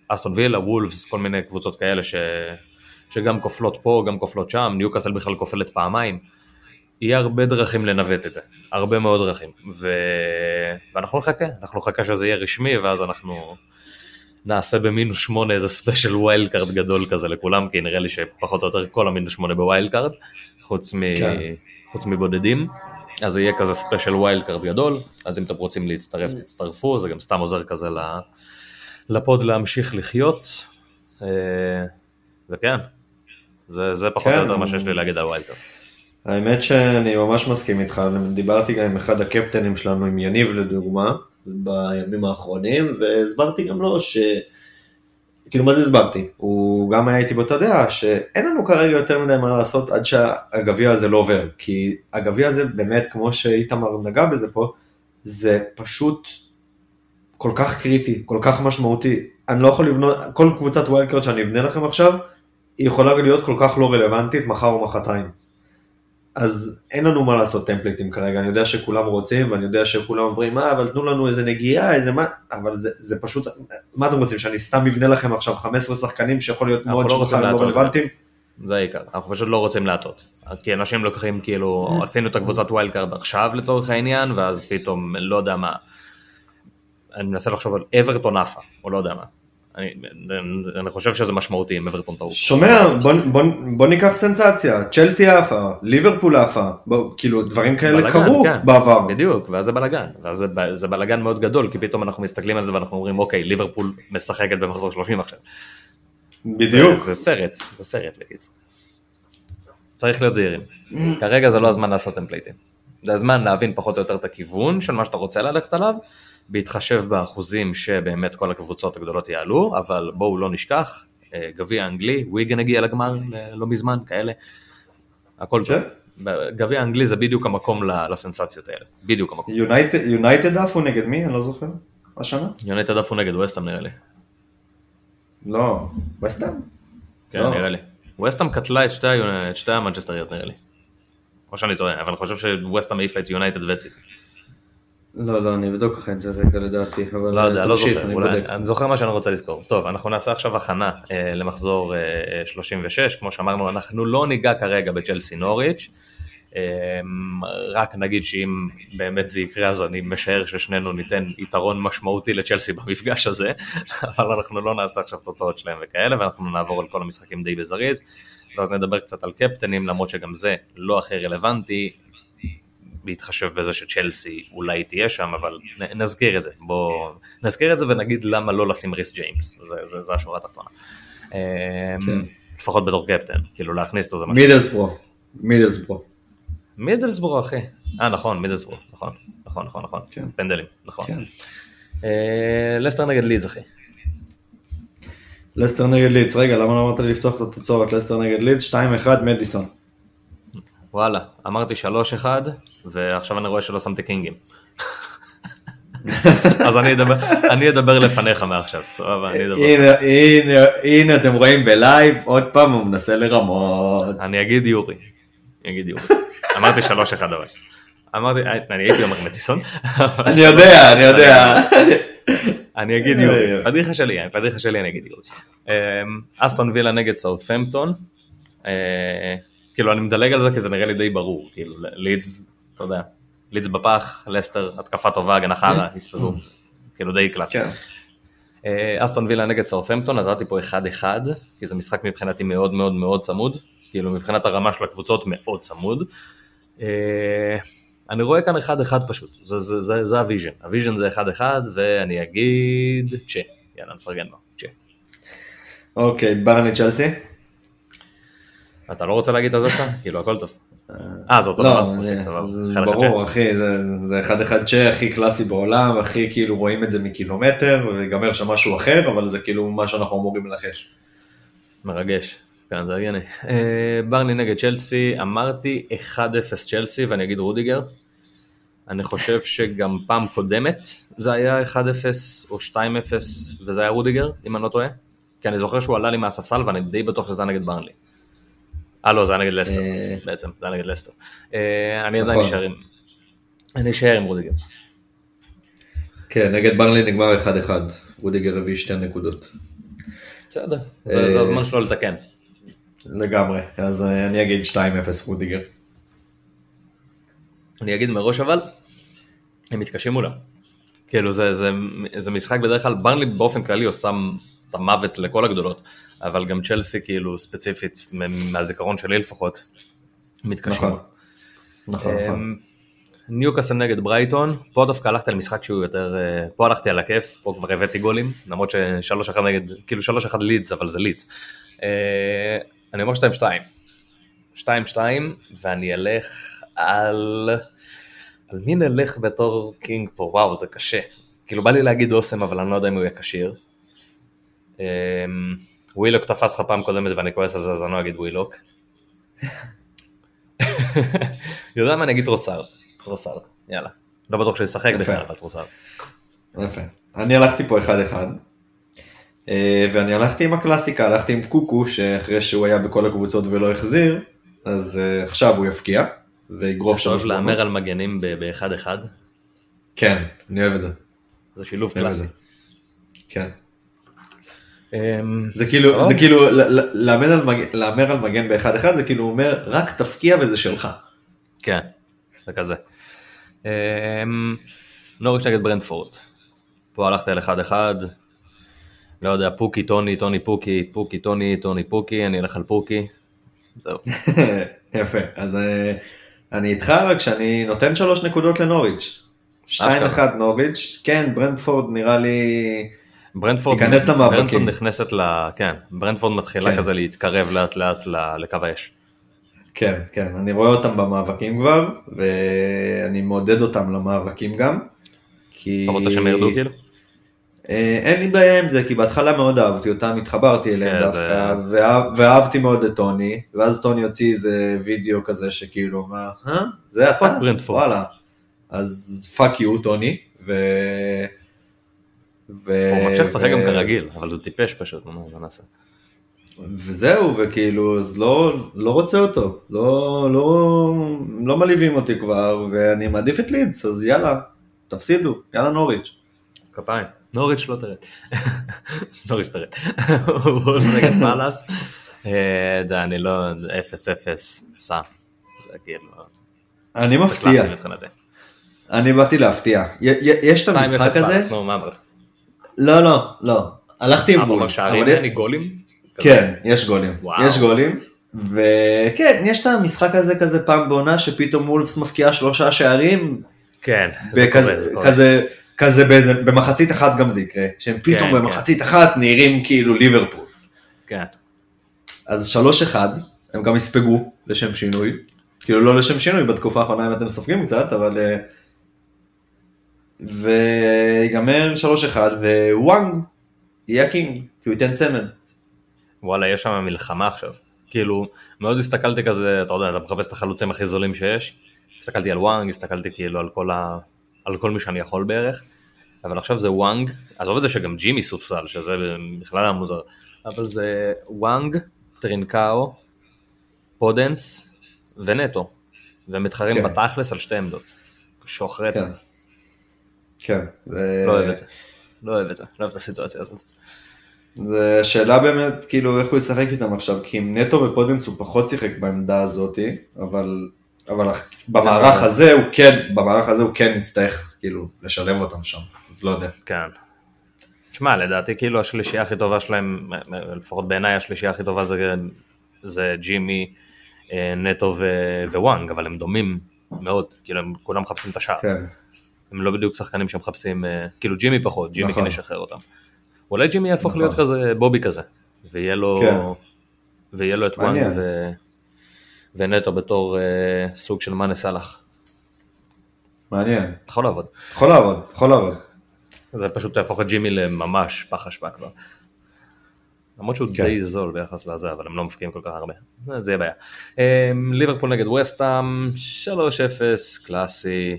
אסטון וילה, וולפס, כל מיני קבוצות כאלה ש... שגם כופלות פה, גם כופלות שם, ניוקאסל בכלל כופלת פעמיים. יהיה הרבה דרכים לנווט את זה, הרבה מאוד דרכים, ו... ואנחנו נחכה, אנחנו נחכה שזה יהיה רשמי ואז אנחנו נעשה במינוס שמונה איזה special wild card גדול כזה לכולם, כי נראה לי שפחות או יותר כל המינוס שמונה ב wild card, חוץ מ... כן. חוץ מבודדים, אז זה יהיה כזה special wild card גדול, אז אם אתם רוצים להצטרף תצטרפו, זה גם סתם עוזר כזה ל pod להמשיך לחיות, אה, וכן, זה, זה פחות או כן. יותר מה שיש לי להגיד על wild card. האמת שאני ממש מסכים איתך, דיברתי גם עם אחד הקפטנים שלנו, עם יניב לדוגמה, בימים האחרונים, והסברתי גם לו ש... כאילו מה זה הסברתי? הוא גם היה איתי באותה דעה שאין לנו כרגע יותר מדי מה לעשות עד שהגביע הזה לא עובר, כי הגביע הזה באמת, כמו שאיתמר נגע בזה פה, זה פשוט כל כך קריטי, כל כך משמעותי. אני לא יכול לבנות, כל קבוצת wild card שאני אבנה לכם עכשיו, היא יכולה להיות כל כך לא רלוונטית מחר או מחרתיים. אז אין לנו מה לעשות טמפליטים כרגע, אני יודע שכולם רוצים, ואני יודע שכולם אומרים, מה, אבל תנו לנו איזה נגיעה, איזה מה, אבל זה, זה פשוט, מה אתם רוצים, שאני סתם אבנה לכם עכשיו 15 שחקנים שיכול להיות מאוד לא שבכלל לא רלוונטיים? זה העיקר, אנחנו פשוט לא רוצים להטות, כי אנשים לוקחים כאילו, עשינו את הקבוצת wild card עכשיו לצורך העניין, ואז פתאום, לא יודע מה, אני מנסה לחשוב על אברטון עפה, או לא יודע מה. אני, אני חושב שזה משמעותי אם אברטון טעות. שומע, בוא, בוא, בוא ניקח סנסציה, צ'לסי עפה, ליברפול עפה, כאילו דברים כאלה בלגן, קרו כן, בעבר. בדיוק, ואז זה בלאגן, ואז זה, זה בלאגן מאוד גדול, כי פתאום אנחנו מסתכלים על זה ואנחנו אומרים, אוקיי, ליברפול משחקת במחזור 30 עכשיו. בדיוק. זה, זה סרט, זה סרט בקיצור. צריך להיות זהירים. כרגע זה לא הזמן לעשות טמפלייטים. זה הזמן להבין פחות או יותר את הכיוון של מה שאתה רוצה ללכת עליו, בהתחשב באחוזים שבאמת כל הקבוצות הגדולות יעלו, אבל בואו לא נשכח, אה, גביע אנגלי, וויגן הגיע לגמר לא מזמן, כאלה, הכל טוב. כן. גביע אנגלי זה בדיוק המקום לסנסציות האלה, בדיוק המקום. יונייטד עפו נגד מי? אני לא זוכר. השנה? יונייטד עפו נגד ווסטהאם נראה לי. לא, ווסטהאם? כן, לא. נראה לי. ווסטהאם קטלה את שתי, שתי המנצ'סטריות נראה לי. או שאני טועה, אבל אני חושב שווסטהאם העיפה את יונייטד וציטי. לא, לא, אני אבדוק לך את זה רגע לדעתי, אבל לא יודע, לא זוכר, אני, אולי, אני זוכר מה שאני רוצה לזכור. טוב, אנחנו נעשה עכשיו הכנה אה, למחזור אה, 36, כמו שאמרנו, אנחנו לא ניגע כרגע בצ'לסי נוריץ', אה, רק נגיד שאם באמת זה יקרה אז אני משער ששנינו ניתן יתרון משמעותי לצ'לסי במפגש הזה, [LAUGHS] אבל אנחנו לא נעשה עכשיו תוצאות שלהם וכאלה, ואנחנו נעבור על כל המשחקים די בזריז, ואז נדבר קצת על קפטנים, למרות שגם זה לא הכי רלוונטי, בהתחשב בזה שצ'לסי אולי תהיה שם, אבל נזכיר את זה, בוא נזכיר את זה ונגיד למה לא לשים ריס ג'יימס, זה, זה, זה השורה התחתונה. אמ, כן. לפחות בתור קפטן, כאילו להכניס אותו זה משהו. מידלסבורו, מידלסבורו. מידלסבורו אחי, אה נכון, מידלסבורו, נכון, נכון, נכון, נכון, כן. פנדלים, נכון. כן. אה, לסטר נגד לידס אחי. לסטר נגד לידס, רגע, למה לא אמרת לי לפתוח את התוצאות? לסטר נגד לידס, 2-1 מדיסון. וואלה, אמרתי 3-1, ועכשיו אני רואה שלא שמתי קינגים. אז אני אדבר, אני אדבר לפניך מעכשיו, סבבה, אני אדבר. הנה, הנה, הנה אתם רואים ב live, עוד פעם הוא מנסה לרמות. אני אגיד יורי, אני אגיד יורי. אמרתי 3-1 אבל. אמרתי, אני הייתי אומר מטיסון, אני יודע, אני יודע. אני אגיד יורי, פדיחה שלי, פדיחה שלי אני אגיד יורי. אמ, אסטון וילה נגד סאוטפמפטון, אה, כאילו אני מדלג על זה כי זה נראה לי די ברור, כאילו לידס, אתה יודע, לידס בפח, לסטר, התקפה טובה, הגנה חרא, [LAUGHS] יספגו, כאילו די קלאסי. כן. אה, אסטון וילה נגד סאוטהמפטון, נתתי פה 1-1, כי זה משחק מבחינתי מאוד מאוד מאוד צמוד, כאילו מבחינת הרמה של הקבוצות מאוד צמוד. אה, אני רואה כאן 1-1 פשוט, זה, זה, זה, זה ה vision, ה vision זה 1-1 ואני אגיד צ'ה, יאללה נפרגן לו, צ'ה. אוקיי, ברנלי צ'לסי? אתה לא רוצה להגיד את שלך? כאילו הכל טוב. אה זה אותו לא, דבר, זה- אוקיי. זה ברור אחי, זה- זה אחד אחד צ'ה הכי קלאסי בעולם, הכי כאילו רואים את זה מקילומטר, ויגמר שם משהו אחר, אבל זה כאילו מה שאנחנו אמורים לנחש. מרגש, כן זה הגיוני. אה, ברנלי נגד צ'לסי, אמרתי 1-0 צ'לסי ואני אגיד רודיגר. אני חושב שגם פעם קודמת זה היה 1-0 או 2-0 וזה היה רודיגר, אם אני לא טועה. כי אני זוכר שהוא עלה לי מהספסל ואני די בטוח שזה היה נגד ברנלי. אה לא, זה היה נגד לסטר, אה. בעצם, זה היה נגד לסטר. אה, אני עדיין נכון. נשאר עם... אני אשאר עם רודיגר. כן, נגד ברנלי נגמר 1-1, רודיגר הביא שתי נקודות. בסדר, זה זה אה. הזמן שלו לתקן. לגמרי, אז אה, אני אגיד 2-0 רודיגר. אני אגיד מראש אבל, הם מתקשים מולם. כאילו זה, זה, זה משחק בדרך כלל, ברנלי באופן כללי עושה את המוות לכל הגדולות, אבל גם צ'לסי כאילו ספציפית, מהזיכרון שלי לפחות, מתקשים. נכון. נכון, נכון. אמ, ניוקאסל נגד ברייטון, פה דווקא הלכתי על משחק שהוא יותר, אה, פה הלכתי על הכיף, פה כבר הבאתי גולים, למרות ששלוש אחד נגד, כאילו שלוש אחד לידס, אבל זה לידס. אה, אני אומר שתיים שתיים. שתיים שתיים, ואני אלך על... על מי נלך בתור king פה? וואו, זה קשה. כאילו בא לי להגיד אוסם, אבל אני לא יודע אם הוא יהיה כשיר. ווילוק תפס לך פעם קודמת ואני כועס על זה, אז אני לא אגיד ווילוק. [LAUGHS] יודע מה, אני אגיד טרוסארד. טרוסארד, יאללה. לא בטוח שישחק. בכלל, אבל טרוסארד. יפה. אני הלכתי פה 1-1. אה, ואני הלכתי עם הקלאסיקה, הלכתי עם קוקו, שאחרי שהוא היה בכל הקבוצות ולא החזיר, אז אה, עכשיו הוא יפקיע, ויגרוף שלוש להמר בונוס. על מגנים באחד אחד? כן, אני אוהב את זה. זה שילוב קלאסי. כן. אמ, זה כאילו. זה כאילו, ל- ל- להמר על מגן- להמר על מגן באחד אחד, זה כאילו אומר, רק תפקיע וזה שלך. כן, זה כזה. אמ, נוריץ' נגד ברנדפורד. פה הלכתי על אחד אחד. לא יודע, פוקי, טוני, טוני, פוקי, פוקי, טוני, טוני, פוקי, אני אלך על פוקי. זהו. [LAUGHS] יפה, אז אה, אני איתך רק שאני נותן שלוש נקודות לנוריץ'. 2-1 נוריץ', כן, ברנדפורד נראה לי, ברנדפורד, תיכנס למאבקים. ברנדפורד נכנסת ל... כן, ברנדפורד מתחילה כן. כזה להתקרב לאט לאט לקו האש. כן, כן, אני רואה אותם במאבקים כבר, ואני מעודד אותם למאבקים גם. כי... אתה רוצה שהם ירדו כאילו? אה, אין לי בעיה עם זה, כי בהתחלה מאוד אהבתי אותם, התחברתי אליהם כן, דווקא, זה- ואהב- ואהבתי מאוד את טוני, ואז טוני הוציא איזה וידאו כזה שכאילו, מה, אה? זה אתה? וואלה. אז fuck you טוני, ו... ו... הוא ממשיך לשחק גם ו- כרגיל, אבל הוא טיפש פשוט, מה מה נעשה? וזהו, וכאילו, אז לא, לא רוצה אותו, לא, לא, לא מלהיבים אותי כבר, ואני מעדיף את לידס, אז יאללה, תפסידו, יאללה נוריץ'. כפיים. נוריץ' לא תרד. [LAUGHS] נוריץ' תרד. [LAUGHS] הוא נגד פאלאס. אה, אני לא... 0-0, סע. זה כאילו... אני מפתיע. אני באתי להפתיע. יש את 2-0 המשחק הזה? לא, לא, לא. הלכתי עם אה, אבל. שערים לי גולים? כן, יש גולים. יש גולים. וכן, יש את המשחק הזה כזה פעם בעונה שפתאום וולפס מפקיעה שלושה שערים, כן, זה קורה, זה קורה. כזה, כזה באיזה, במחצית אחת גם זה יקרה, שהם פתאום כן, במחצית אחת נראים כאילו ליברפול. כן. אז שלוש אחד, הם גם יספגו לשם שינוי, כאילו לא לשם שינוי בתקופה האחרונה אם אתם סופגים קצת, אבל... ויגמר שלוש אחד, ווואנג יהיה הקינג, כי הוא ייתן צמד. וואלה, יש שם מלחמה עכשיו. כאילו, מאוד הסתכלתי כזה, אתה יודע, אתה מחפש את החלוצים הכי זולים שיש. הסתכלתי על וואנג, הסתכלתי כאילו על כל, ה... על כל מי שאני יכול בערך. אבל עכשיו זה וואנג, עזוב את זה שגם ג'ימי סופסל, שזה בכלל היה מוזר. אבל זה וואנג, טרינקאו, פודנס ונטו. והם מתחרים כן. בתכלס על שתי עמדות. כן. רצח. כן. זה- לא אוהב את זה. לא אוהב את זה. לא אוהב את הסיטואציה הזאת. זה שאלה באמת, כאילו, איך הוא ישחק איתם עכשיו, כי עם נטו ופודנס הוא פחות שיחק בעמדה הזאתי, אבל, אבל במערך הזה הוא כן, במערך הזה הוא כן יצטרך, כאילו, לשלב אותם שם, אז לא יודע. כן. תשמע, לדעתי כאילו השלישייה הכי טובה שלהם, לפחות בעיניי השלישייה הכי טובה זה, זה ג'ימי, אה, נטו ווואנג, אבל הם דומים מאוד, כאילו הם כולם מחפשים את השער. כן, הם לא בדיוק שחקנים שמחפשים, אה, כאילו ג'ימי פחות, ג'ימי נכון. כן ישחרר אותם. אולי ג'ימי יהפוך נכון. להיות כזה בובי כזה, ויהיה לו, כן. ויהיה לו את מעניין. ו... ונטו בתור אה, סוג של מאנה סאלח. מעניין. יכול לעבוד. יכול לעבוד, יכול לעבוד. זה פשוט יהפוך את ג'ימי לממש פח אשפה כבר. למרות שהוא כן. די זול ביחס לזה, אבל הם לא מפקיעים כל כך הרבה. אה, זה יהיה בעיה. אמ, ליברפול נגד וסטאם, 3-0, קלאסי,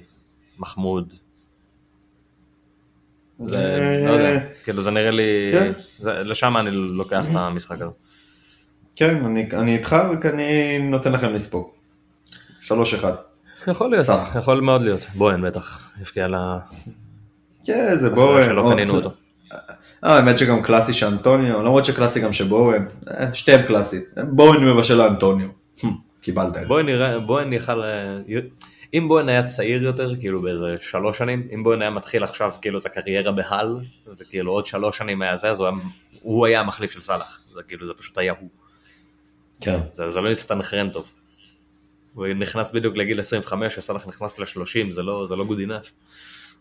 מחמוד. זה, לא יודע, כאילו זה נראה לי, כן. זה- לשם אני לוקח את המשחק הזה. כן, אני, אני איתך, רק אני נותן לכם לספוג. שלוש אחד. יכול להיות, סך. יכול מאוד להיות. בוהן בטח, יבקיע לה... כן, זה בורן. שלא קנינו אותו. אה, האמת שגם קלאסי שאנטוניו, למרות שקלאסי גם שבורן, אה, שתיהם קלאסי. בורן מבשל לאנטוניו. [LAUGHS] קיבלת את זה. בוהן בוהן יכל... אם בוהן היה צעיר יותר, כאילו באיזה שלוש שנים, אם בוהן היה מתחיל עכשיו כאילו את הקריירה בהל, וכאילו עוד שלוש שנים היה זה, אז הוא היה, הוא היה המחליף של סאלח. זה כאילו, זה פשוט היה הוא. כן. זה, זה לא הסתנכרן טוב. הוא נכנס בדיוק לגיל 25, וסאלח נכנס ל-30, זה לא, זה לא good enough.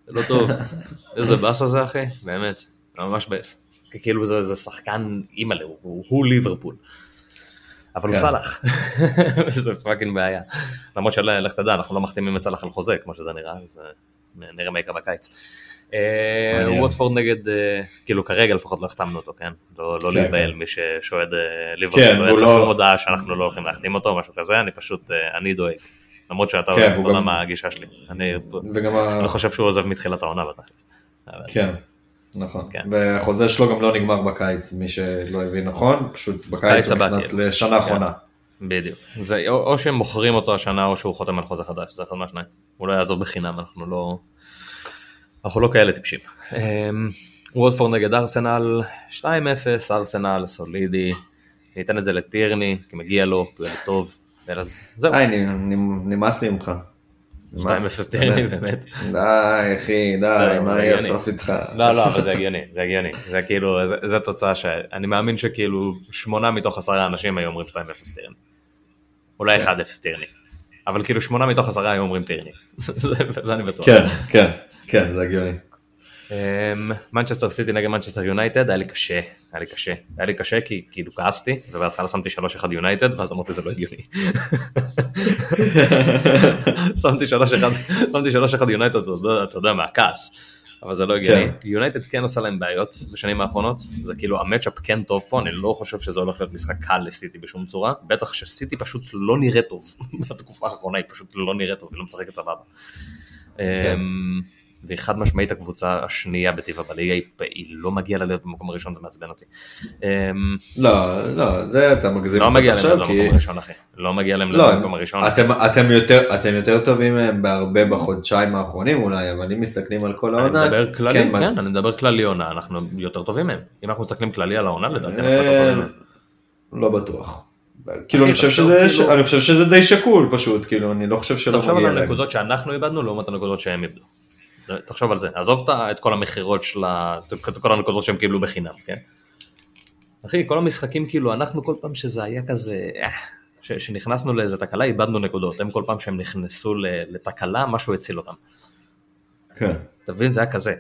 זה לא טוב. [LAUGHS] איזה באסה זה אחי, באמת, ממש באס. כאילו זה, זה שחקן אימא'לה, הוא, הוא ליברפול. אבל הוא כן. סאלח, [LAUGHS] זה fucking בעיה. למרות שלך תדע, אנחנו לא מחתימים את סאלח על חוזה, כמו שזה נראה, אז אה, נראה מה יקרה בקיץ. אה. ווטפורד נגד, אה, כאילו כרגע לפחות לא החתמנו אותו, כן? לא לא כן, להיבהל כן. מי ששועד אה, ליברפול, כן, לא יצא לא- שום הודעה שאנחנו לא הולכים להחתים אותו, משהו כזה, אני פשוט, אני דואג. למרות שאתה כן, אתה והוא יודע גם- מה הגישה שלי. אני. אני חושב שהוא עוזב מתחילת העונה. אבל- כן, נכון. כן. והחוזה שלו גם לא נגמר בקיץ, מי שלא הבין נכון, פשוט בקיץ קיץ הוא נכנס כאילו. לשנה האחרונה. בדיוק. זה או או שהם מוכרים אותו השנה או שהוא חותם על חוזה חדש, זה אחד מהשניים. הוא לא יעזוב בחינם, אנחנו לא... אנחנו לא כאלה טיפשים. וולפורד נגד ארסנל, 2-0, ארסנל סולידי, ניתן את זה לטירני, כי מגיע לו, ילד טוב, זהו, נ- נמאס לי ממך. 2-0 נמאס, טירני באמת. די, אחי, די, מה יהיה הגיוני. הסוף איתך? לא, לא, אבל זה הגיוני, זה הגיוני. זה כאילו, זה- תוצאה שאני מאמין שכאילו שמונה מתוך עשרה אנשים היו אומרים 2-0 טירני. אולי 1-0 טירני. אבל כאילו שמונה מתוך עשרה היו אומרים טירני. [LAUGHS] זה אני בטוח. כן, כן, כן, זה הגיוני. אמ, מנצ'סטר סיטי נגד מנצ'סטר יונייטד, היה לי קשה, היה לי קשה. היה לי קשה כי כאילו כעסתי, ובהתחלה שמתי 3-1 יונייטד, ואז אמרתי זה לא הגיוני. [LAUGHS] שמתי 3-1 שמתי 3-1 יונייטד, אתה יודע- מה, כעס. אבל זה לא הגיוני. כן. יונייטד כן עושה להם בעיות בשנים האחרונות, זה כאילו המצ'אפ כן טוב פה, אני לא חושב שזה הולך להיות משחק קל לסיטי בשום צורה, בטח שסיטי פשוט לא נראה טוב, [LAUGHS] בתקופה האחרונה היא פשוט לא נראית טוב, היא לא משחקת סבבה. כן. אמ, והיא חד משמעית הקבוצה השנייה בטבע בליגה, היא- לא מגיעה לה להיות במקום הראשון, זה מעצבן אותי. אמ, לא, לא, זה אתה מגזים לא מגיע להם. במקום הראשון אחי, לא מגיע להם לא, במקום הראשון. אתם, יותר, טובים מהם בהרבה בחודשיים האחרונים אולי, אבל אם מסתכלים על כל אני העונה, מדבר כללי, כן, כן, אני מדבר כללי עונה, אנחנו יותר טובים מהם. אם אנחנו מסתכלים כללי על העונה, לדעתי אנחנו אה, יותר טובים מהם. לא בטוח. כאילו אני חושב תחשוב, שזה, כאילו- אני חושב שזה די שקול פשוט, כאילו אני לא חושב שלא תחשוב מגיע על להם. הנקודות שאנחנו איבדנו לעומת הנקודות שהם איבדו. תחשוב על זה, עזוב את כל המכירות של ה... את כל הנקודות שהם קיבלו בחינם, כן? אחי, כל המשחקים כאילו, אנחנו כל פעם שזה היה כזה, אה, ש- שנכנסנו לאיזה תקלה, איבדנו נקודות. הם כל פעם שהם נכנסו לתקלה, משהו הציל אותם. כן, אתה מבין? זה היה כזה.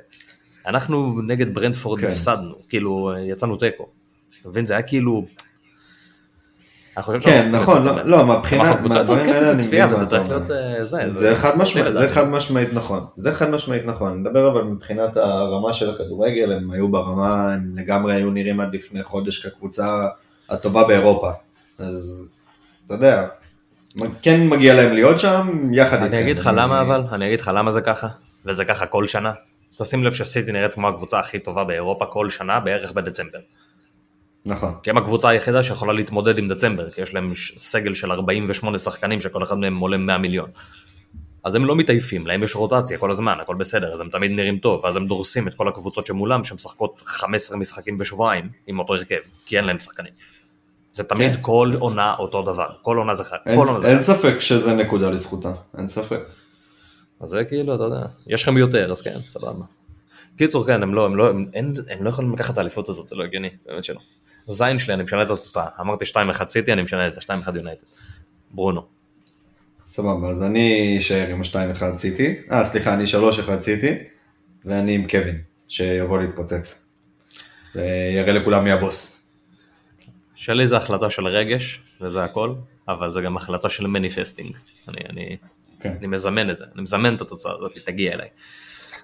אנחנו נגד ברנדפורד כן. הפסדנו, כאילו, יצאנו תיקו. אתה מבין? זה היה כאילו... כן, נכון, לא. לא, מהבחינה, מהדברים האלה אני מבין מה אתה אומר. אה, זה. חד משמעית נכון, זה חד משמעית נכון, אני מדבר אבל מבחינת הרמה של הכדורגל, הם היו ברמה, הם לגמרי היו נראים עד לפני חודש כקבוצה הטובה באירופה, אז אתה יודע, כן מגיע להם להיות שם, יחד איתכם. אני אגיד לך למה אבל, אני אגיד לך למה זה ככה, וזה ככה כל שנה. תשים לב שסיטי נראית כמו הקבוצה הכי טובה באירופה כל שנה, בערך בדצמבר. נכון, כי הם הקבוצה היחידה שיכולה להתמודד עם דצמבר, כי יש להם סגל של 48 שחקנים שכל אחד מהם עולה 100 מיליון. אז הם לא מתעייפים, להם יש רוטציה כל הזמן, הכל בסדר, אז הם תמיד נראים טוב, ואז הם דורסים את כל הקבוצות שמולם, שמשחקות 15 משחקים בשבועיים עם אותו הרכב, כי אין להם שחקנים. זה תמיד כן. כל עונה אותו דבר, כל עונה זה חד, אין, עונה זה אין. ספק שזה נקודה לזכותה, אין ספק. אז זה כאילו, אתה יודע, יש לכם יותר, אז כן, סבבה. קיצור, כן, הם לא, הם לא, הם, אין, הם לא יכולים לקחת את האליפות הזאת, זה לא הגיוני, באמת שלא. זין שלי, אני משנה את התוצאה, אמרתי 2-1 סיטי, אני משנה את זה, 2-1 יונייטד. ברונו. סבבה, אז אני אשאר עם ה-2-1 סיטי, אה סליחה, אני 3-1 סיטי, ואני עם קווין, שיבוא להתפוצץ. ויראה לכולם מי הבוס. שלי זה החלטה של רגש, וזה הכל, אבל זה גם החלטה של מניפסטינג. אני, אני, כן. אני מזמן את זה, אני מזמן את התוצאה הזאת, תגיע אליי.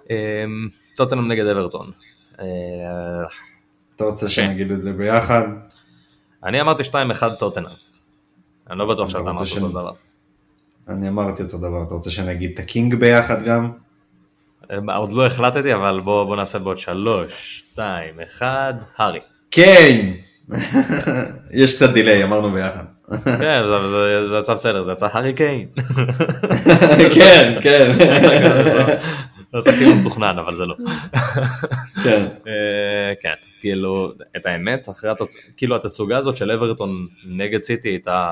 אמ, טוטנאם נגד אברטון. אתה רוצה כן. שנגיד את זה ביחד? אני אמרתי 2-1 טוטנאם. אני לא בטוח אתה שאתה אמרת אותו דבר. אני אמרתי אותו דבר, אתה רוצה שנגיד את הקינג ביחד גם? אה, עוד לא החלטתי, אבל בוא, בוא נעשה בעוד 3, 2, 1, הארי. קיין! [LAUGHS] יש קצת דיליי, אמרנו ביחד. כן, זה יצא בסדר, זה יצא הארי קיין. [LAUGHS] כן, כן. [LAUGHS] זה יצא כאילו מתוכנן, אבל זה לא. כן. אה, כן, כאילו, את האמת, אחרי התוצאה, כאילו התצוגה הזאת של אברטון נגד סיטי הייתה,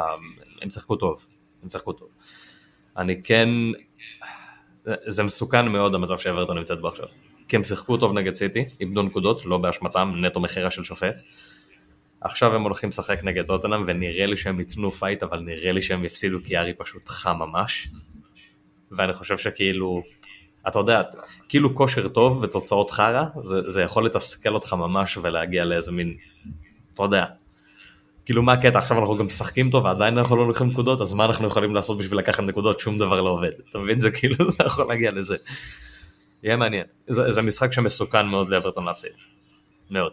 הם שיחקו טוב, הם שיחקו טוב. אני כן, זה מסוכן מאוד המצב שאוורטון נמצאת בו עכשיו. כי הם שיחקו טוב נגד סיטי, איבדו נקודות, לא באשמתם, נטו מכירה של שופט. עכשיו הם הולכים לשחק נגד טוטנאם ונראה לי שהם ייתנו fight, אבל נראה לי שהם יפסידו כי הארי פשוט חם ממש. ואני חושב שכאילו, אתה יודע, כאילו כושר טוב ותוצאות חרא, זה, זה יכול לתסכל אותך ממש ולהגיע לאיזה מין, אתה יודע, כאילו מה הקטע, עכשיו אנחנו גם משחקים טוב ועדיין אנחנו לא לוקחים נקודות, אז מה אנחנו יכולים לעשות בשביל לקחת נקודות, שום דבר לא עובד, אתה מבין? זה כאילו, [LAUGHS] זה יכול להגיע לזה. יהיה מעניין, זה, זה משחק שמסוכן מאוד לאברטון להפסיד, מאוד,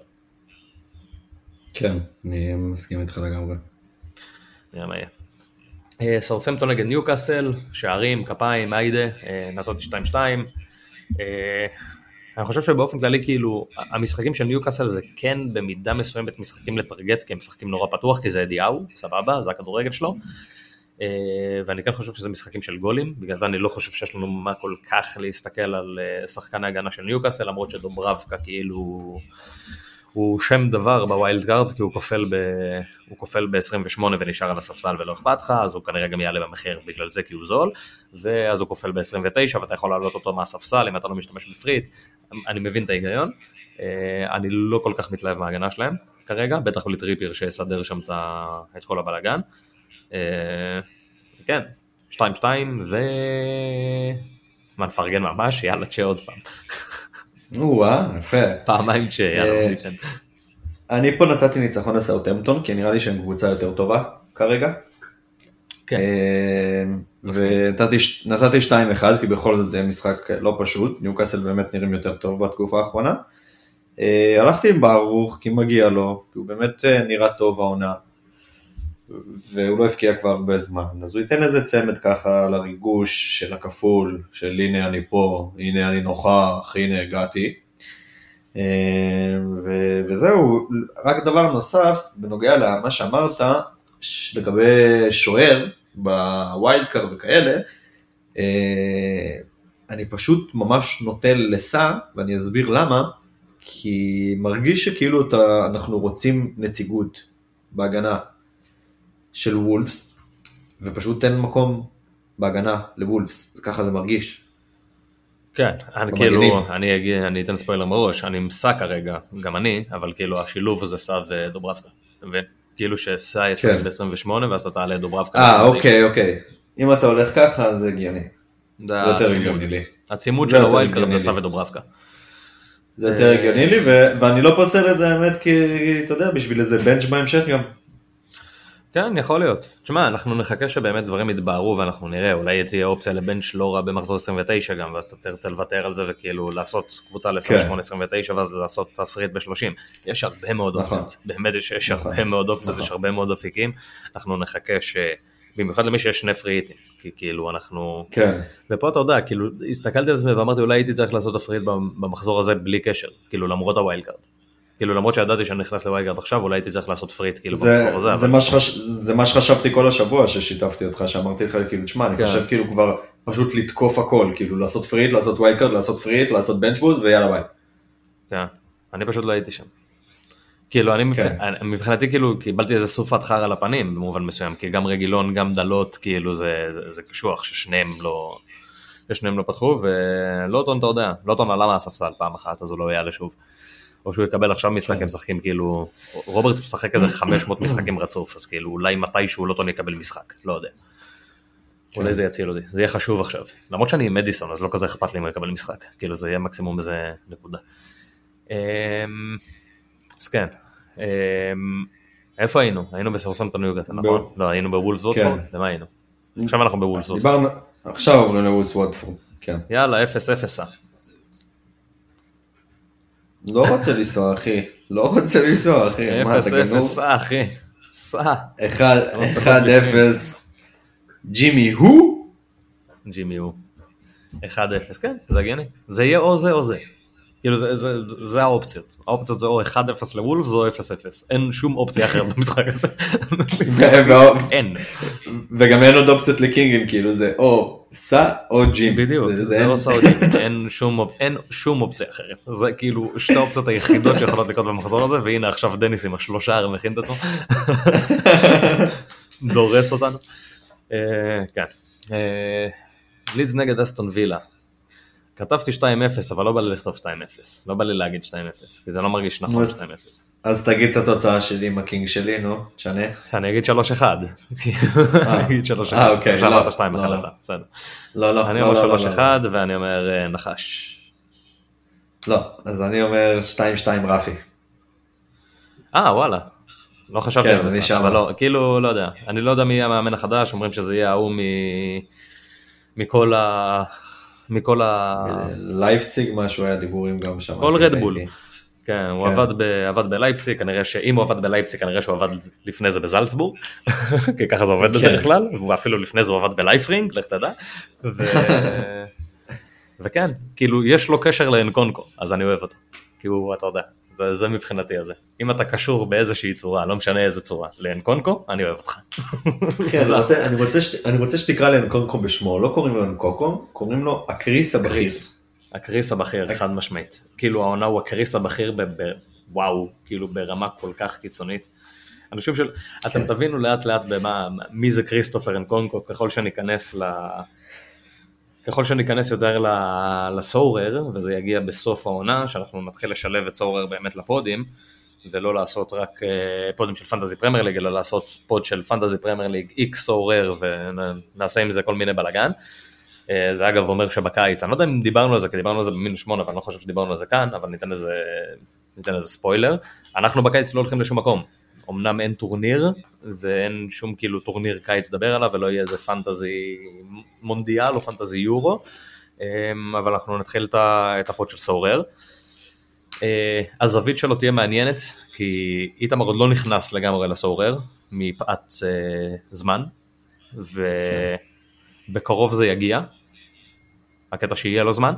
כן, אני מסכים איתך לגמרי. נראה מה יהיה. אה, סאות'מפטון נגד ניוקאסל, שערים, כפיים, היידה, אה, נתתי 2-2. אה, אני חושב שבאופן כללי כאילו המשחקים של ניוקאסל זה כן במידה מסוימת משחקים ל target כי הם משחקים נורא פתוח כי זה אדי האו, סבבה, זה הכדורגל שלו. ואני כן חושב שזה משחקים של גולים, בגלל זה אני לא חושב שיש לנו מה כל כך להסתכל על שחקן ההגנה של ניוקאסל, למרות שדוברבקה כאילו הוא שם דבר ב wild card כי הוא כופל ב... הוא כופל ב-28 ונשאר על הספסל ולא אכפת לך, אז הוא כנראה גם יעלה במחיר בגלל זה כי הוא זול, ואז הוא כופל ב-29 ואתה יכול להעלות אותו מהספסל אם אתה לא משתמש בפריט, אני מבין את ההיגיון, אה, אני לא כל כך מתלהב מההגנה שלהם כרגע, בטח בלי טריפיר שיסדר שם את כל הבלאגן. אה, כן, 2-2 ו... מה נפרגן ממש? יאללה צ'ה עוד פעם. או-אה, יפה. פעמיים צ'ה, אה. אני פה נתתי ניצחון לסאוטהמפטון, כי נראה לי שהם קבוצה יותר טובה כרגע. כן. אה, ונתתי נתתי 2-1, כי בכל זאת זה משחק לא פשוט, ניוקאסל באמת נראים יותר טוב בתקופה האחרונה. אה, הלכתי עם ברוך, כי מגיע לו, כי הוא באמת אה, נראה טוב העונה. והוא לא הבקיע כבר הרבה זמן, אז הוא ייתן איזה צמד ככה לריגוש של הכפול, של הנה אני פה, הנה אני נוכח, הנה הגעתי. אה, ו- וזהו, רק דבר נוסף, בנוגע למה שאמרת, לגבי שוער ב wild card וכאלה, אה, אני פשוט ממש נוטה לסע, ואני אסביר למה, כי מרגיש שכאילו אתה, אנחנו רוצים נציגות בהגנה של וולפס, ופשוט אין מקום בהגנה לוולפס, ככה זה מרגיש. כן, אני. כאילו, אני אגיד, אני אתן ספוילר מראש, אני עם סע כרגע, גם אני, אבל כאילו השילוב הזה סע ודוברבקה, אתה מבין? כאילו שסע ישחק כן. ב-28 ואז אתה תעלה דוברבקה. אה, ב-29. אוקיי, אוקיי. אם אתה הולך ככה, זה הגיוני. זה יותר. הגיוני לי. הצימוד של ה wild card זה לי. ודוברבקה. זה יותר הגיוני לי, ואני לא פוסל את זה האמת, כי אתה יודע, בשביל איזה bench בהמשך גם. כן, יכול להיות. תשמע, אנחנו נחכה שבאמת דברים יתבהרו ואנחנו נראה, אולי תהיה אופציה ל bench לא רע במחזור 29 גם, ואז אתה תרצה לוותר על זה וכאילו לעשות קבוצה ל-28-29 ואז לעשות ת' free hit ב-30. יש הרבה מאוד נכון. אופציות, באמת יש, יש נכון. הרבה מאוד אופציות, נכון. יש הרבה מאוד אפיקים, אנחנו נחכה ש... במיוחד למי שיש שני free hit ים, כי כאילו אנחנו... כן. ופה אתה יודע, כאילו, הסתכלתי על עצמי ואמרתי אולי הייתי צריך לעשות ת' free hit במחזור הזה בלי קשר, כאילו למרות ה wild card. כאילו למרות שידעתי שאני נכנס ל wild card עכשיו, אולי הייתי צריך לעשות free hit כאילו במחזור הזה, זה, אבל מה שחש... זה מה שחשבתי כל השבוע ששיתפתי אותך, שאמרתי לך, כאילו, תשמע, אני כן. חושב כאילו כבר פשוט לתקוף הכל, כאילו לעשות free hit, לעשות wild card, לעשות free hit, לעשות bench boost ויאללה ביי. כן, אני פשוט לא הייתי שם. כאילו אני כן. מבח- מבחינתי כאילו קיבלתי איזה סופת חרא לפנים במובן מסוים כי גם רגילון גם דלות כאילו זה, זה, זה קשוח ששניהם לא ששניהם לא פתחו ולוטון אתה יודע לוטון עלה מהספסל פעם אחת אז הוא לא יעלה שוב. או שהוא יקבל עכשיו משחק כן. הם משחקים כאילו רוברטס משחק איזה 500 משחקים רצוף אז כאילו אולי מתישהו לוטון יקבל משחק לא יודע. כן. אולי זה יציל אותי זה יהיה חשוב עכשיו למרות שאני עם מדיסון אז לא כזה אכפת לי אם הוא יקבל משחק כאילו זה יהיה מקסימום איזה נקודה. אמ, אז כן, אמ, איפה היינו? היינו בסרפנטון ניוגאסל, נכון? לא, היינו בוולס? כן. למה היינו? עכשיו אנחנו בוולס. דיברנו, עכשיו עוברים לווילס וודפורד, כן. יאללה, אפס אפס. אה. לא רוצה לנסוע אחי, לא רוצה לנסוע אחי, מה אפס אתה גנוב? אפס, סע אחי, סע. אחד- לא אחד אפס, ג'ימי הו? ג'ימי הוא. 1-0, כן, זה הגיוני. זה יהיה או זה או זה. כאילו זה, זה, זה האופציות. האופציות זה או 1-0 לוולפס או 0-0. אין שום אופציה אחרת במשחק הזה. אין. וגם אין עוד אופציות לקינגים, כאילו זה או סע או ג'ים. בדיוק, זה- זה אין- לא סעודי, אין שום, אין שום אופציה אחרת. זה כאילו שתי האופציות היחידות שיכולות לקרות במחזור הזה, והנה עכשיו דניס עם השלושה הרי מכין את עצמו. דורס אותנו. אה, כן. אה, לידס נגד אסטון וילה. כתבתי 2-0, אבל לא בא לי לכתוב 2-0. לא בא לי להגיד 2-0, כי זה לא מרגיש נכון אז- 2-0. אז תגיד את התוצאה שלי עם הקינג שלי, נו, תשנה. אני אגיד 3-1. אני אגיד 3-1. אה, אוקיי, לא, 2-1, לא, לא. בסדר. לא, לא, אני אומר לא, לא, 3-1 לא. ואני אומר אה, נחש. לא, אז אני אומר 2-2 רפי. אה וואלה. לא חשבתי כן, על זה. אבל לא, כאילו לא יודע, אני לא יודע מי יהיה המאמן החדש, אומרים שזה יהיה ההוא מ... מכל ה... מכל ה... לייפציג משהו היה דיבורים גם שם. כל Red Bull. כן, הוא כן. עבד, ב... עבד בלייפציג, כנראה שאם הוא עבד בלייפציג, כנראה שהוא עבד לפני זה בזלצבורג, [LAUGHS] כי ככה זה עובד כן. בדרך כלל, ואפילו לפני זה הוא עבד בלייפרינג, לך תדע. ו... [LAUGHS] וכן, כאילו יש לו קשר לאנקונקו, אז אני אוהב אותו. כי הוא, אתה יודע, זה, זה מבחינתי הזה. אם אתה קשור באיזושהי צורה, לא משנה איזה צורה, לאנקונקו, אני אוהב אותך. כן, אני רוצה- אני רוצה שת- אני רוצה שתקרא לאנקונקו בשמו, לא קוראים לו אנקונקו, קוראים לו הקריס הבכיר. הקריס הבכיר, חד משמעית. כאילו העונה הוא הקריס הבכיר ב... ב... וואו, כאילו ברמה כל כך קיצונית. אני חושב שאתם תבינו לאט לאט במה, מי זה כריסטופר אנקונקו ככל שניכנס ל... ככל שניכנס יותר ל Sorare, וזה יגיע בסוף העונה, שאנחנו נתחיל לשלב את Sorare באמת לפודים, ולא לעשות רק אה, פודים של Fantasy Premier League, אלא לעשות pod של Fantasy Premier League X Sorare, ונעשה עם זה כל מיני בלאגן. אה, זה אגב אומר שבקיץ, אני לא יודע אם דיברנו על זה, כי דיברנו על זה במינוס שמונה, אבל אני לא חושב שדיברנו על זה כאן, אבל ניתן לזה, ניתן לזה ספוילר. אנחנו בקיץ לא הולכים לשום מקום. אמנם אין טורניר, ואין שום כאילו טורניר קיץ לדבר עליו, ולא יהיה איזה פנטזי מונדיאל או פנטזי יורו, אה, אבל אנחנו נתחיל את הפוד של סורר. אה, הזווית שלו תהיה מעניינת, כי איתמר עוד לא נכנס לגמרי לסורר, מפאת אה, זמן, ובקרוב זה יגיע, הקטע שיהיה לו זמן,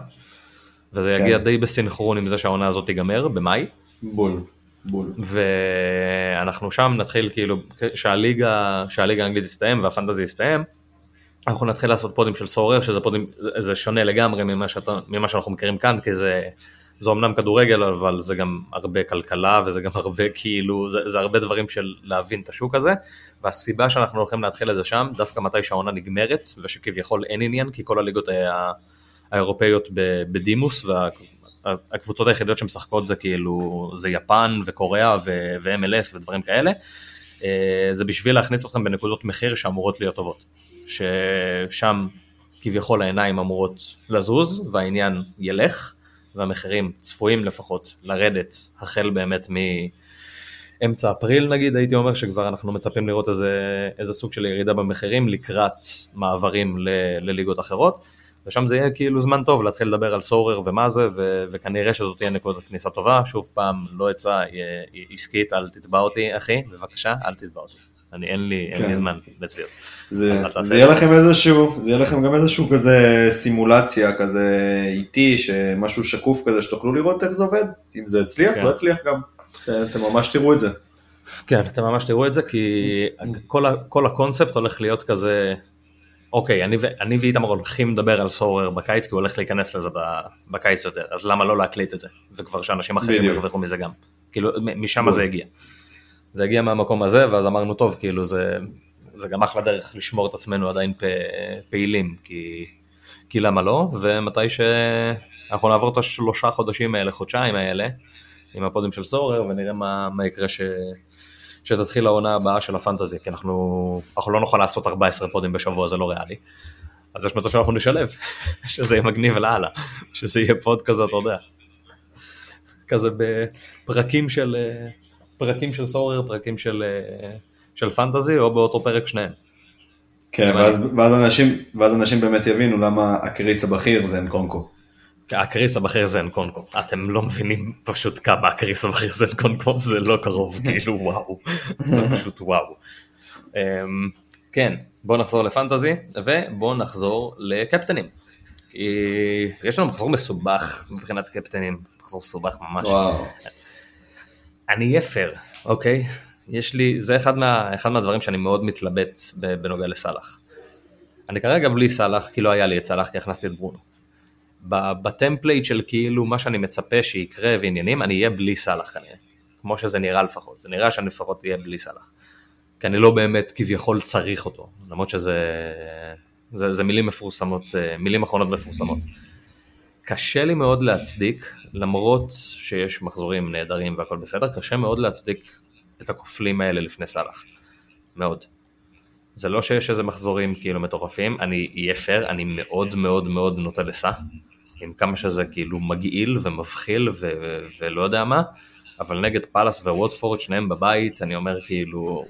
וזה כן. יגיע די בסינכרון עם זה שהעונה הזאת תיגמר, במאי, בול, בול. ואנחנו שם נתחיל כאילו, שהליגה, שהליגה האנגלית תסתיים והפנטזי יסתיים, אנחנו נתחיל לעשות פודים של Sorare, שזה פודים, זה שונה לגמרי ממה, שאתה, ממה שאנחנו מכירים כאן, כי זה, זה אמנם כדורגל, אבל זה גם הרבה כלכלה, וזה גם [LAUGHS] הרבה כאילו, זה, זה הרבה דברים של להבין את השוק הזה, והסיבה שאנחנו הולכים להתחיל את זה שם, דווקא מתי שהעונה נגמרת, ושכביכול אין עניין, כי כל הליגות ה- האירופאיות בדימוס, והקבוצות היחידות שמשחקות זה כאילו, זה יפן וקוריאה ו-MLS ודברים כאלה, אה, זה בשביל להכניס אתכם בנקודות מחיר שאמורות להיות טובות. ששם כביכול העיניים אמורות לזוז והעניין ילך והמחירים צפויים לפחות לרדת החל באמת מאמצע אפריל נגיד הייתי אומר שכבר אנחנו מצפים לראות איזה, איזה סוג של ירידה במחירים לקראת מעברים ל, לליגות אחרות ושם זה יהיה כאילו זמן טוב להתחיל לדבר על סורר ומה זה ו, וכנראה שזאת תהיה נקודת כניסה טובה שוב פעם לא עצה עסקית אל תתבע אותי אחי בבקשה אל תתבע אותי אני אין לי, אין לי כן. זמן לצביעות. זה, זה יהיה לכם איזשהו, זה יהיה לכם גם איזשהו כזה סימולציה כזה איטי, שמשהו שקוף כזה שתוכלו לראות איך זה עובד, אם זה הצליח, כן. לא הצליח גם, אתם ממש תראו את זה. כן, אתם ממש תראו את זה, כי כל, ה, כל הקונספט הולך להיות כזה אוקיי, אני, אני ואיתמר הולכים לדבר על סורר בקיץ, כי הוא הולך להיכנס לזה בקיץ יותר, אז למה לא להקליט את זה? וכבר שאנשים אחרים. ירוויחו מזה גם. כאילו, משם זה הגיע. זה הגיע מהמקום הזה, ואז אמרנו, טוב, כאילו, זה, זה גם אחלה דרך לשמור את עצמנו עדיין פ, פעילים, כי, כי למה לא? ומתי שאנחנו נעבור את השלושה חודשים האלה, חודשיים האלה, עם הפודים של Sorare, ונראה מה, מה יקרה ש... שתתחיל העונה הבאה של הפנטזי, כי אנחנו, אנחנו לא נוכל לעשות 14 פודים בשבוע, זה לא ריאלי. אז יש מצב שאנחנו נשלב, [LAUGHS] שזה יהיה מגניב לאללה, שזה יהיה פוד כזה, אתה יודע. כזה בפרקים של, פרקים של סורר, פרקים של, של פנטזי, או באותו פרק שניהם. כן, ואז, ואז, אנשים, ואז אנשים באמת יבינו למה הקריס הבכיר זה אנקונקו. הקריס הבכיר זה אנקונקו, אתם לא מבינים פשוט כמה הקריס הבכיר זה אנקונקו, זה לא קרוב, [LAUGHS] כאילו וואו, זה פשוט וואו. אמ, כן, בואו נחזור לפנטזי, ובואו נחזור לקפטנים. כי יש לנו מחזור מסובך מבחינת קפטנים, מחזור מסובך ממש. וואו. אני אהיה פייר, אוקיי? יש לי, זה אחד, מה, אחד מהדברים שאני מאוד מתלבט בנוגע לסאלח. אני כרגע בלי סאלח, כי לא היה לי את סאלח, כי הכנסתי את ברונו. ב template של כאילו מה שאני מצפה שיקרה ועניינים, אני אהיה בלי סאלח כנראה. כמו שזה נראה לפחות, זה נראה שאני לפחות אהיה בלי סאלח. כי אני לא באמת כביכול צריך אותו, למרות שזה זה, זה מילים מפורסמות, אה, מילים אחרונות מפורסמות. קשה לי מאוד להצדיק, למרות שיש מחזורים נהדרים והכל בסדר, קשה מאוד להצדיק את הכופלים האלה לפני סאלח. מאוד. זה לא שיש איזה מחזורים כאילו מטורפים, אני אהיה פייר, אני מאוד מאוד מאוד נוטה לסע, עם כמה שזה כאילו מגעיל ומבחיל ו- ו- ולא יודע מה, אבל נגד פאלאס וווטפורד, שניהם בבית, אני אומר כאילו,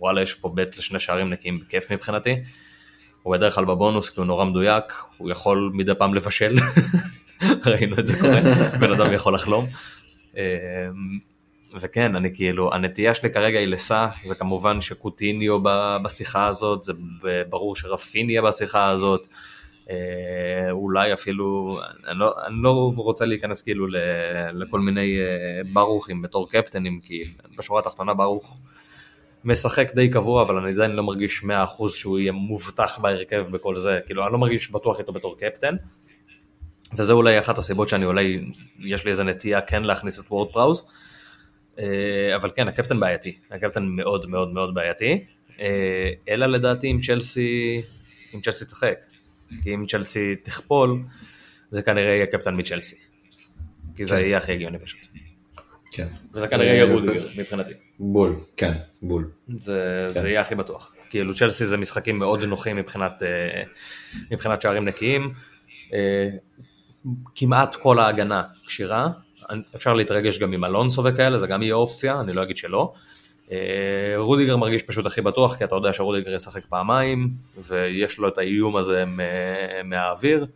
וואלה יש פה בית לשני שערים נקיים בכיף מבחינתי. הוא בדרך כלל בבונוס כי הוא נורא מדויק, הוא יכול מדי פעם לבשל, [LAUGHS] ראינו את זה קורה, [LAUGHS] בן אדם יכול לחלום. אמ, וכן, אני כאילו, הנטייה שלי כרגע היא לסע, זה כמובן שקוטיניו בשיחה הזאת, זה ברור שרפיניה בשיחה הזאת, אולי אפילו, אני לא, אני לא רוצה להיכנס כאילו לכל מיני אה, ברוכים בתור קפטנים, כי בשורה התחתונה ברוך משחק די קבוע, אבל אני עדיין לא מרגיש 100% שהוא יהיה מובטח בהרכב בכל זה, כאילו אני לא מרגיש בטוח איתו בתור קפטן. וזה אולי אחת הסיבות שאני אולי, יש לי איזה נטייה כן להכניס את וורד פראוס. אה, אבל כן, הקפטן בעייתי, הקפטן מאוד מאוד מאוד בעייתי. אה, אלא לדעתי אם צ'לסי, אם צ'לסי תשחק. כי אם צ'לסי תכפול, זה כנראה יהיה קפטן מצ'לסי. כי זה יהיה הכי הגיוני פשוט. כן. וזה כנראה יהיה רודיגר מבחינתי. בול, כן, בול. זה, כן. זה יהיה הכי בטוח. כאילו צ'לסי זה משחקים מאוד נוחים מבחינת, אה, מבחינת שערים נקיים. אה, כמעט כל ההגנה כשירה. אפשר להתרגש גם עם אלונסו וכאלה, זה גם יהיה אופציה, אני לא אגיד שלא. אה, רודיגר מרגיש פשוט הכי בטוח, כי אתה יודע שרודיגר ישחק פעמיים, ויש לו את האיום הזה מהאוויר.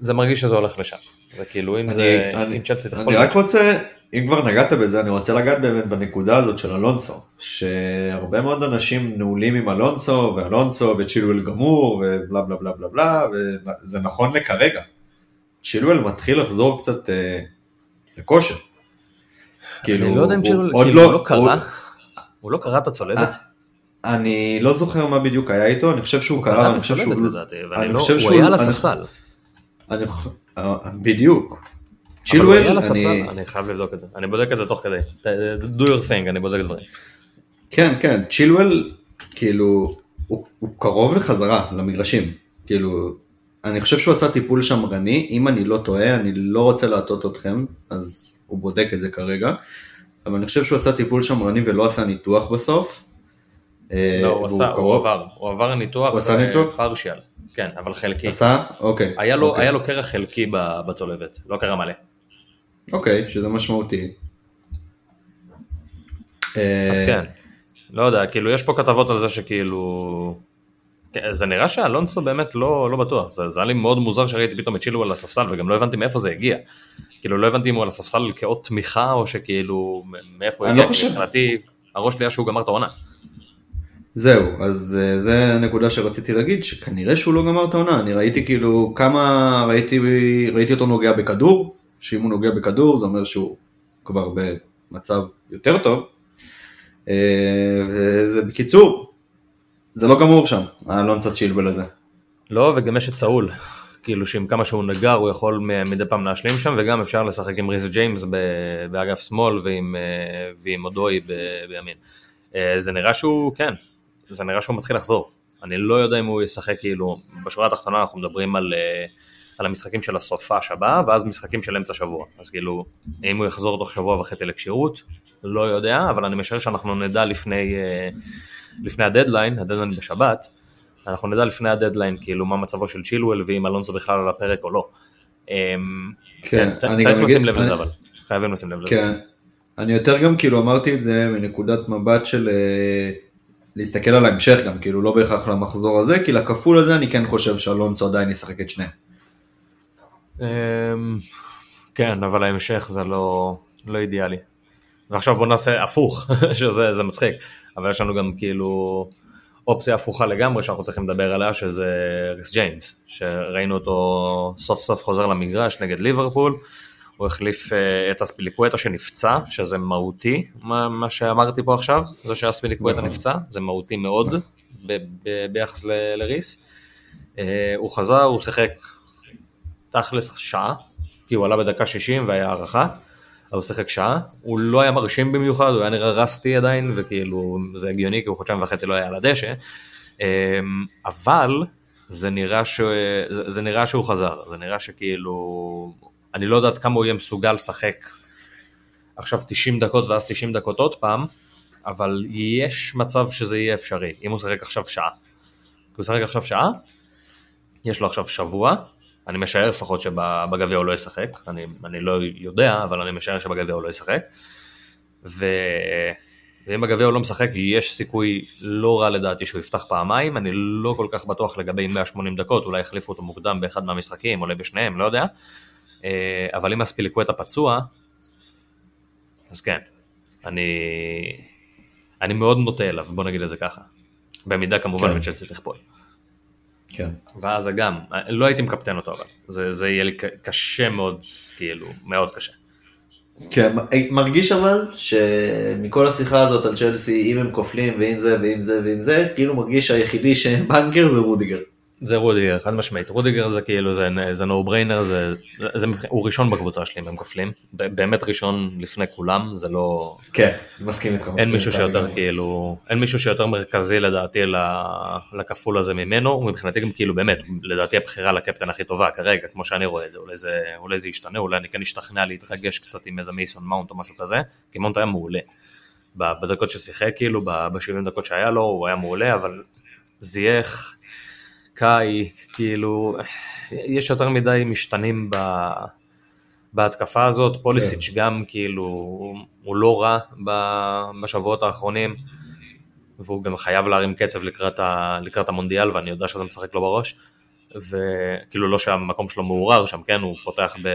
זה מרגיש שזה הולך לשם. וכאילו אם זה, אם צ'לסי תחפול... אני רק רוצה, אם כבר נגעת בזה, אני רוצה לגעת באמת בנקודה הזאת של אלונסו, שהרבה מאוד אנשים נעולים עם אלונסו, ואלונסו וצ'ילואל גמור, ובלה בלה בלה בלה בלה, וזה נכון לכרגע. צ'ילואל מתחיל לחזור קצת אה, לכושר. כאילו, אני לא יודע אם הוא כאילו, הוא לא הוא- קרא, הוא לא קרא את הצולבת. אני לא זוכר מה בדיוק היה איתו, אני חושב שהוא קרא, אני חושב שהוא... אני לא, חושב הוא שהוא- היה על הספסל. אה, בדיוק. הוא צ'ילואל, היה על הספסל, אני... אני חייב לבדוק את זה. אני בודק את זה תוך כדי. do your thing, אני בודק דברים. כן, כן, צ'ילואל, כאילו, הוא, הוא קרוב לחזרה למגרשים. כאילו, אני חושב שהוא עשה טיפול שמרני, אם אני לא טועה, אני לא רוצה להטעות אתכם, אז הוא בודק את זה כרגע, אבל אני חושב שהוא עשה טיפול שמרני ולא עשה ניתוח בסוף. אה, לא, הוא עבר, הוא עבר ניתוח. הוא עשה ניתוח? פרשיאל. כן, אבל חלקי. עשה? אוקיי. היה לו, אוקיי. היה לו קרח חלקי בצולבת, לא קרע מלא. אוקיי, שזה משמעותי. אז אה, כן. לא יודע, כאילו יש פה כתבות על זה שכאילו... כן, זה נראה שאלונסו באמת לא, לא בטוח, זה, זה היה לי מאוד מוזר שראיתי פתאום את צ'ילו על הספסל וגם לא הבנתי מאיפה זה הגיע. כאילו לא הבנתי אם הוא על הספסל כאות תמיכה או שכאילו מאיפה הוא הגיע, לא מבחינתי הראש שלי היה שהוא גמר את העונה. זהו, אז אה, זה הנקודה שרציתי להגיד, שכנראה שהוא לא גמר את העונה, אני ראיתי כאילו כמה, ראיתי, ראיתי אותו נוגע בכדור, שאם הוא נוגע בכדור זה אומר שהוא כבר במצב יותר טוב, אה, וזה בקיצור, זה לא גמור שם, האלונסו צ'ילבל הזה. לא, וגם יש את סאול. כאילו שעם כמה שהוא נגר הוא יכול מדי פעם להשלים שם וגם אפשר לשחק עם ריס ג'יימס באגף שמאל ועם, אה, ועם אודוי בימין. אה, זה נראה שהוא, כן, זה נראה שהוא מתחיל לחזור. אני לא יודע אם הוא ישחק כאילו, בשורה התחתונה אנחנו מדברים על, אה, על המשחקים של הסופש הבא ואז משחקים של אמצע שבוע. אז כאילו, אם הוא יחזור תוך שבוע וחצי לכשירות, לא יודע, אבל אני משער שאנחנו נדע לפני, לפני הדדליין, הדדליין בשבת, אנחנו נדע לפני הדדליין כאילו מה מצבו של צ'ילואל ואם אלונסו בכלל על הפרק או לא. אמ, כן, אני צריך לשים לב לזה אבל, חייבים לשים לב לזה. כן. אני יותר גם כאילו אמרתי את זה מנקודת מבט של אה, להסתכל על ההמשך גם, כאילו לא בהכרח למחזור הזה, כי לכפול הזה אני כן חושב שאלונסו עדיין ישחק את שניהם. אמ, כן, אבל ההמשך זה לא, לא אידיאלי. ועכשיו בוא נעשה הפוך, [LAUGHS] שזה זה מצחיק, אבל יש לנו גם כאילו אופציה הפוכה לגמרי שאנחנו צריכים לדבר עליה, שזה ריס ג'יימס, שראינו אותו סוף סוף חוזר למגרש נגד ליברפול, הוא החליף אה, את אספיליקווטה שנפצע, שזה מהותי, מה, מה שאמרתי פה עכשיו, זה שאספיליקווטה נכון. נפצע, זה מהותי מאוד ב- ב- ביחס ל- לריס. אה, הוא חזר, הוא שיחק תכלס שעה, כי הוא עלה בדקה 60 והיה הערכה, הוא שיחק שעה, הוא לא היה מרשים במיוחד, הוא היה נראה רסטי עדיין, וכאילו זה הגיוני כי הוא חודשיים וחצי לא היה על הדשא, אמ, אבל זה נראה, ש... זה, זה נראה שהוא חזר, זה נראה שכאילו, אני לא יודעת כמה הוא יהיה מסוגל לשחק עכשיו 90 דקות ואז 90 דקות עוד פעם, אבל יש מצב שזה יהיה אפשרי, אם הוא ישחק עכשיו שעה. כי הוא ישחק עכשיו שעה, יש לו עכשיו שבוע, אני משער לפחות שבגביע הוא לא ישחק, אני, אני לא יודע, אבל אני משער שבגביע הוא לא ישחק. ו... ואם בגביע הוא לא משחק, יש סיכוי לא רע לדעתי שהוא יפתח פעמיים, אני לא כל כך בטוח לגבי 180 דקות, אולי יחליפו אותו מוקדם באחד מהמשחקים, אולי בשניהם, לא יודע. אה, אבל אם אספיליקווטה פצוע, אז כן, אני, אני מאוד נוטה אליו, בוא נגיד את זה ככה. במידה כמובן כן. וצ'לסי תכפול. כן. ואז זה גם, לא הייתי מקפטן אותו אבל, זה, זה יהיה לי קשה מאוד, כאילו, מאוד קשה. כן, מרגיש אבל שמכל השיחה הזאת על צ'לסי, אם הם כופלים ואם זה ואם זה ואם זה, כאילו מרגיש שהיחידי ש banker זה רודיגר. זה רודיגר, חד משמעית, רודיגר זה כאילו, זה, זה no brainer, זה, זה, הוא ראשון בקבוצה שלי אם הם כופלים, באמת ראשון לפני כולם, זה לא, כן, מסכים איתך. אין מישהו שיותר לגמרי. כאילו, אין מישהו שיותר מרכזי לדעתי לכפול הזה ממנו, ומבחינתי גם כאילו באמת, לדעתי הבחירה לקפטן הכי טובה כרגע, כמו שאני רואה את זה, אולי זה, אולי זה ישתנה, אולי אני כן אשתכנע להתרגש קצת עם איזה מייסון מאונט או משהו כזה, כי מאונט היה מעולה. בדקות ששיחק כאילו, ב-70 דקות שהיה לו, הוא היה מעולה, אבל זייח, קאי, כאילו, יש יותר מדי משתנים ב... בהתקפה הזאת, פוליסיץ' גם כאילו, הוא לא רע בשבועות האחרונים, והוא גם חייב להרים קצב לקראת, ה, לקראת המונדיאל, ואני יודע שאתה משחק לו בראש, וכאילו לא שהמקום שלו מעורער שם, כן, הוא פותח ב,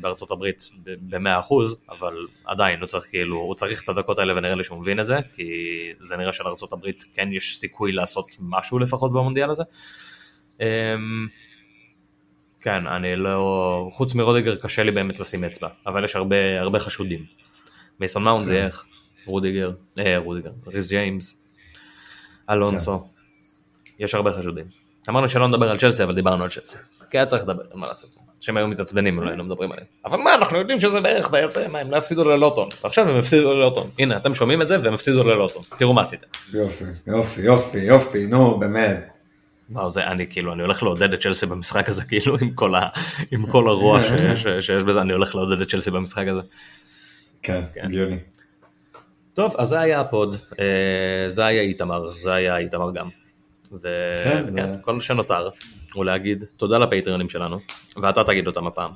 בארצות הברית ב-100%, אבל עדיין הוא צריך כאילו, הוא צריך את הדקות האלה ונראה לי שהוא מבין את זה, כי זה נראה שלארצות הברית כן יש סיכוי לעשות משהו לפחות במונדיאל הזה. אמ, כן, אני לא... חוץ מרודיגר קשה לי באמת לשים אצבע, אבל יש הרבה, הרבה חשודים. מייסון מאונט זה איך, רודיגר, אה, רודיגר, ריס ג'יימס, אלונסו, יש הרבה חשודים. אמרנו שלא נדבר על צ'לסי, אבל דיברנו על צ'לסי. כי היה צריך לדבר, אין מה לעשות. שהם היו מתעצבנים, אולי לא מדברים עליהם. אבל מה, אנחנו יודעים שזה בערך בעצם, מה, הם לא הפסידו ללוטון. ועכשיו הם הפסידו ללוטון. הנה, אתם שומעים את זה, והם הפסידו ללוטון. תראו מה עשיתם. יופי, יופי, יופי, יופי, נו, באמת. לא, זה אני כאילו, אני הולך לעודד את צ'לסי במשחק הזה, [LAUGHS] כאילו, עם כל, ה, עם כל הרוע ש, [LAUGHS] ש, שיש בזה, אני הולך לעודד את צ'לסי במשחק הזה. כן, הגיוני. טוב, אז זה היה הפוד, אה, זה היה איתמר, זה היה איתמר גם. ו- כן, כל מה שנותר הוא להגיד תודה לפטריונים שלנו, ואתה תגיד אותם הפעם.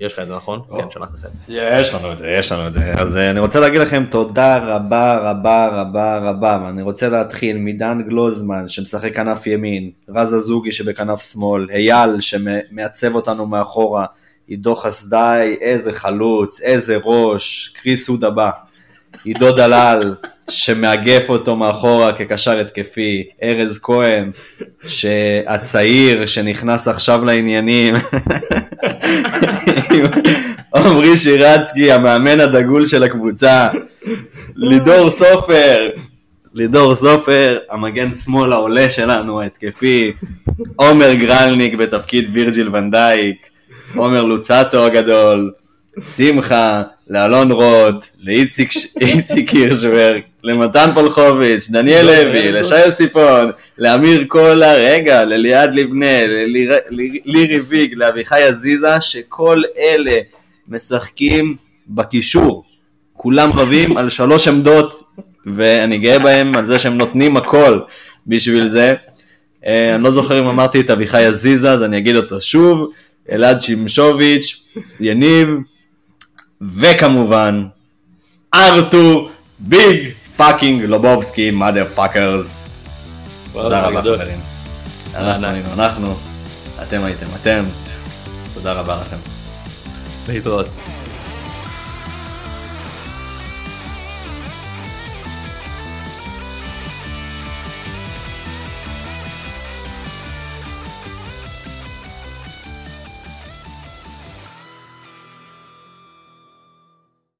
יש לך את זה נכון? או. כן, שלחתי לך. יש לנו את זה, יש לנו את זה. אז אה, אני רוצה להגיד לכם תודה רבה רבה רבה רבה, ואני רוצה להתחיל מדן גלוזמן שמשחק כנף ימין, רז אזוגי שבכנף שמאל, אייל שמעצב אותנו מאחורה, עידו חסדאי, איזה חלוץ, איזה ראש, קריס הודבא, עידו דלל שמאגף אותו מאחורה כקשר התקפי, ארז כהן שהצעיר שנכנס עכשיו לעניינים, עמרי שירצקי המאמן הדגול של הקבוצה, לידור סופר, לידור סופר, המגן שמאל העולה שלנו, ההתקפי, עומר גרלניק בתפקיד וירג'יל ונדייק, עומר לוצטו הגדול, שמחה, לאלון רוט, לאיציק [LAUGHS] הירשברג, למתן פולחוביץ', דניאל לוי, לשי יוסיפון, לאמיר קולה, רגע, לליעד לבנה, לירי ויג, לאביחי עזיזה, שכל אלה משחקים בקישור. כולם רבים על שלוש עמדות, ואני גאה בהם על זה שהם נותנים הכל בשביל זה. אה, אני לא זוכר אם אמרתי את אביחי עזיזה, אז אני אגיד אותו שוב. אלעד שמשוביץ', יניב, וכמובן, ארתור big fucking לובובסקי, mother fuckers. תודה רבה. חברים. אנחנו היינו אנחנו, אתם הייתם אתם. תודה רבה לכם. להתראות.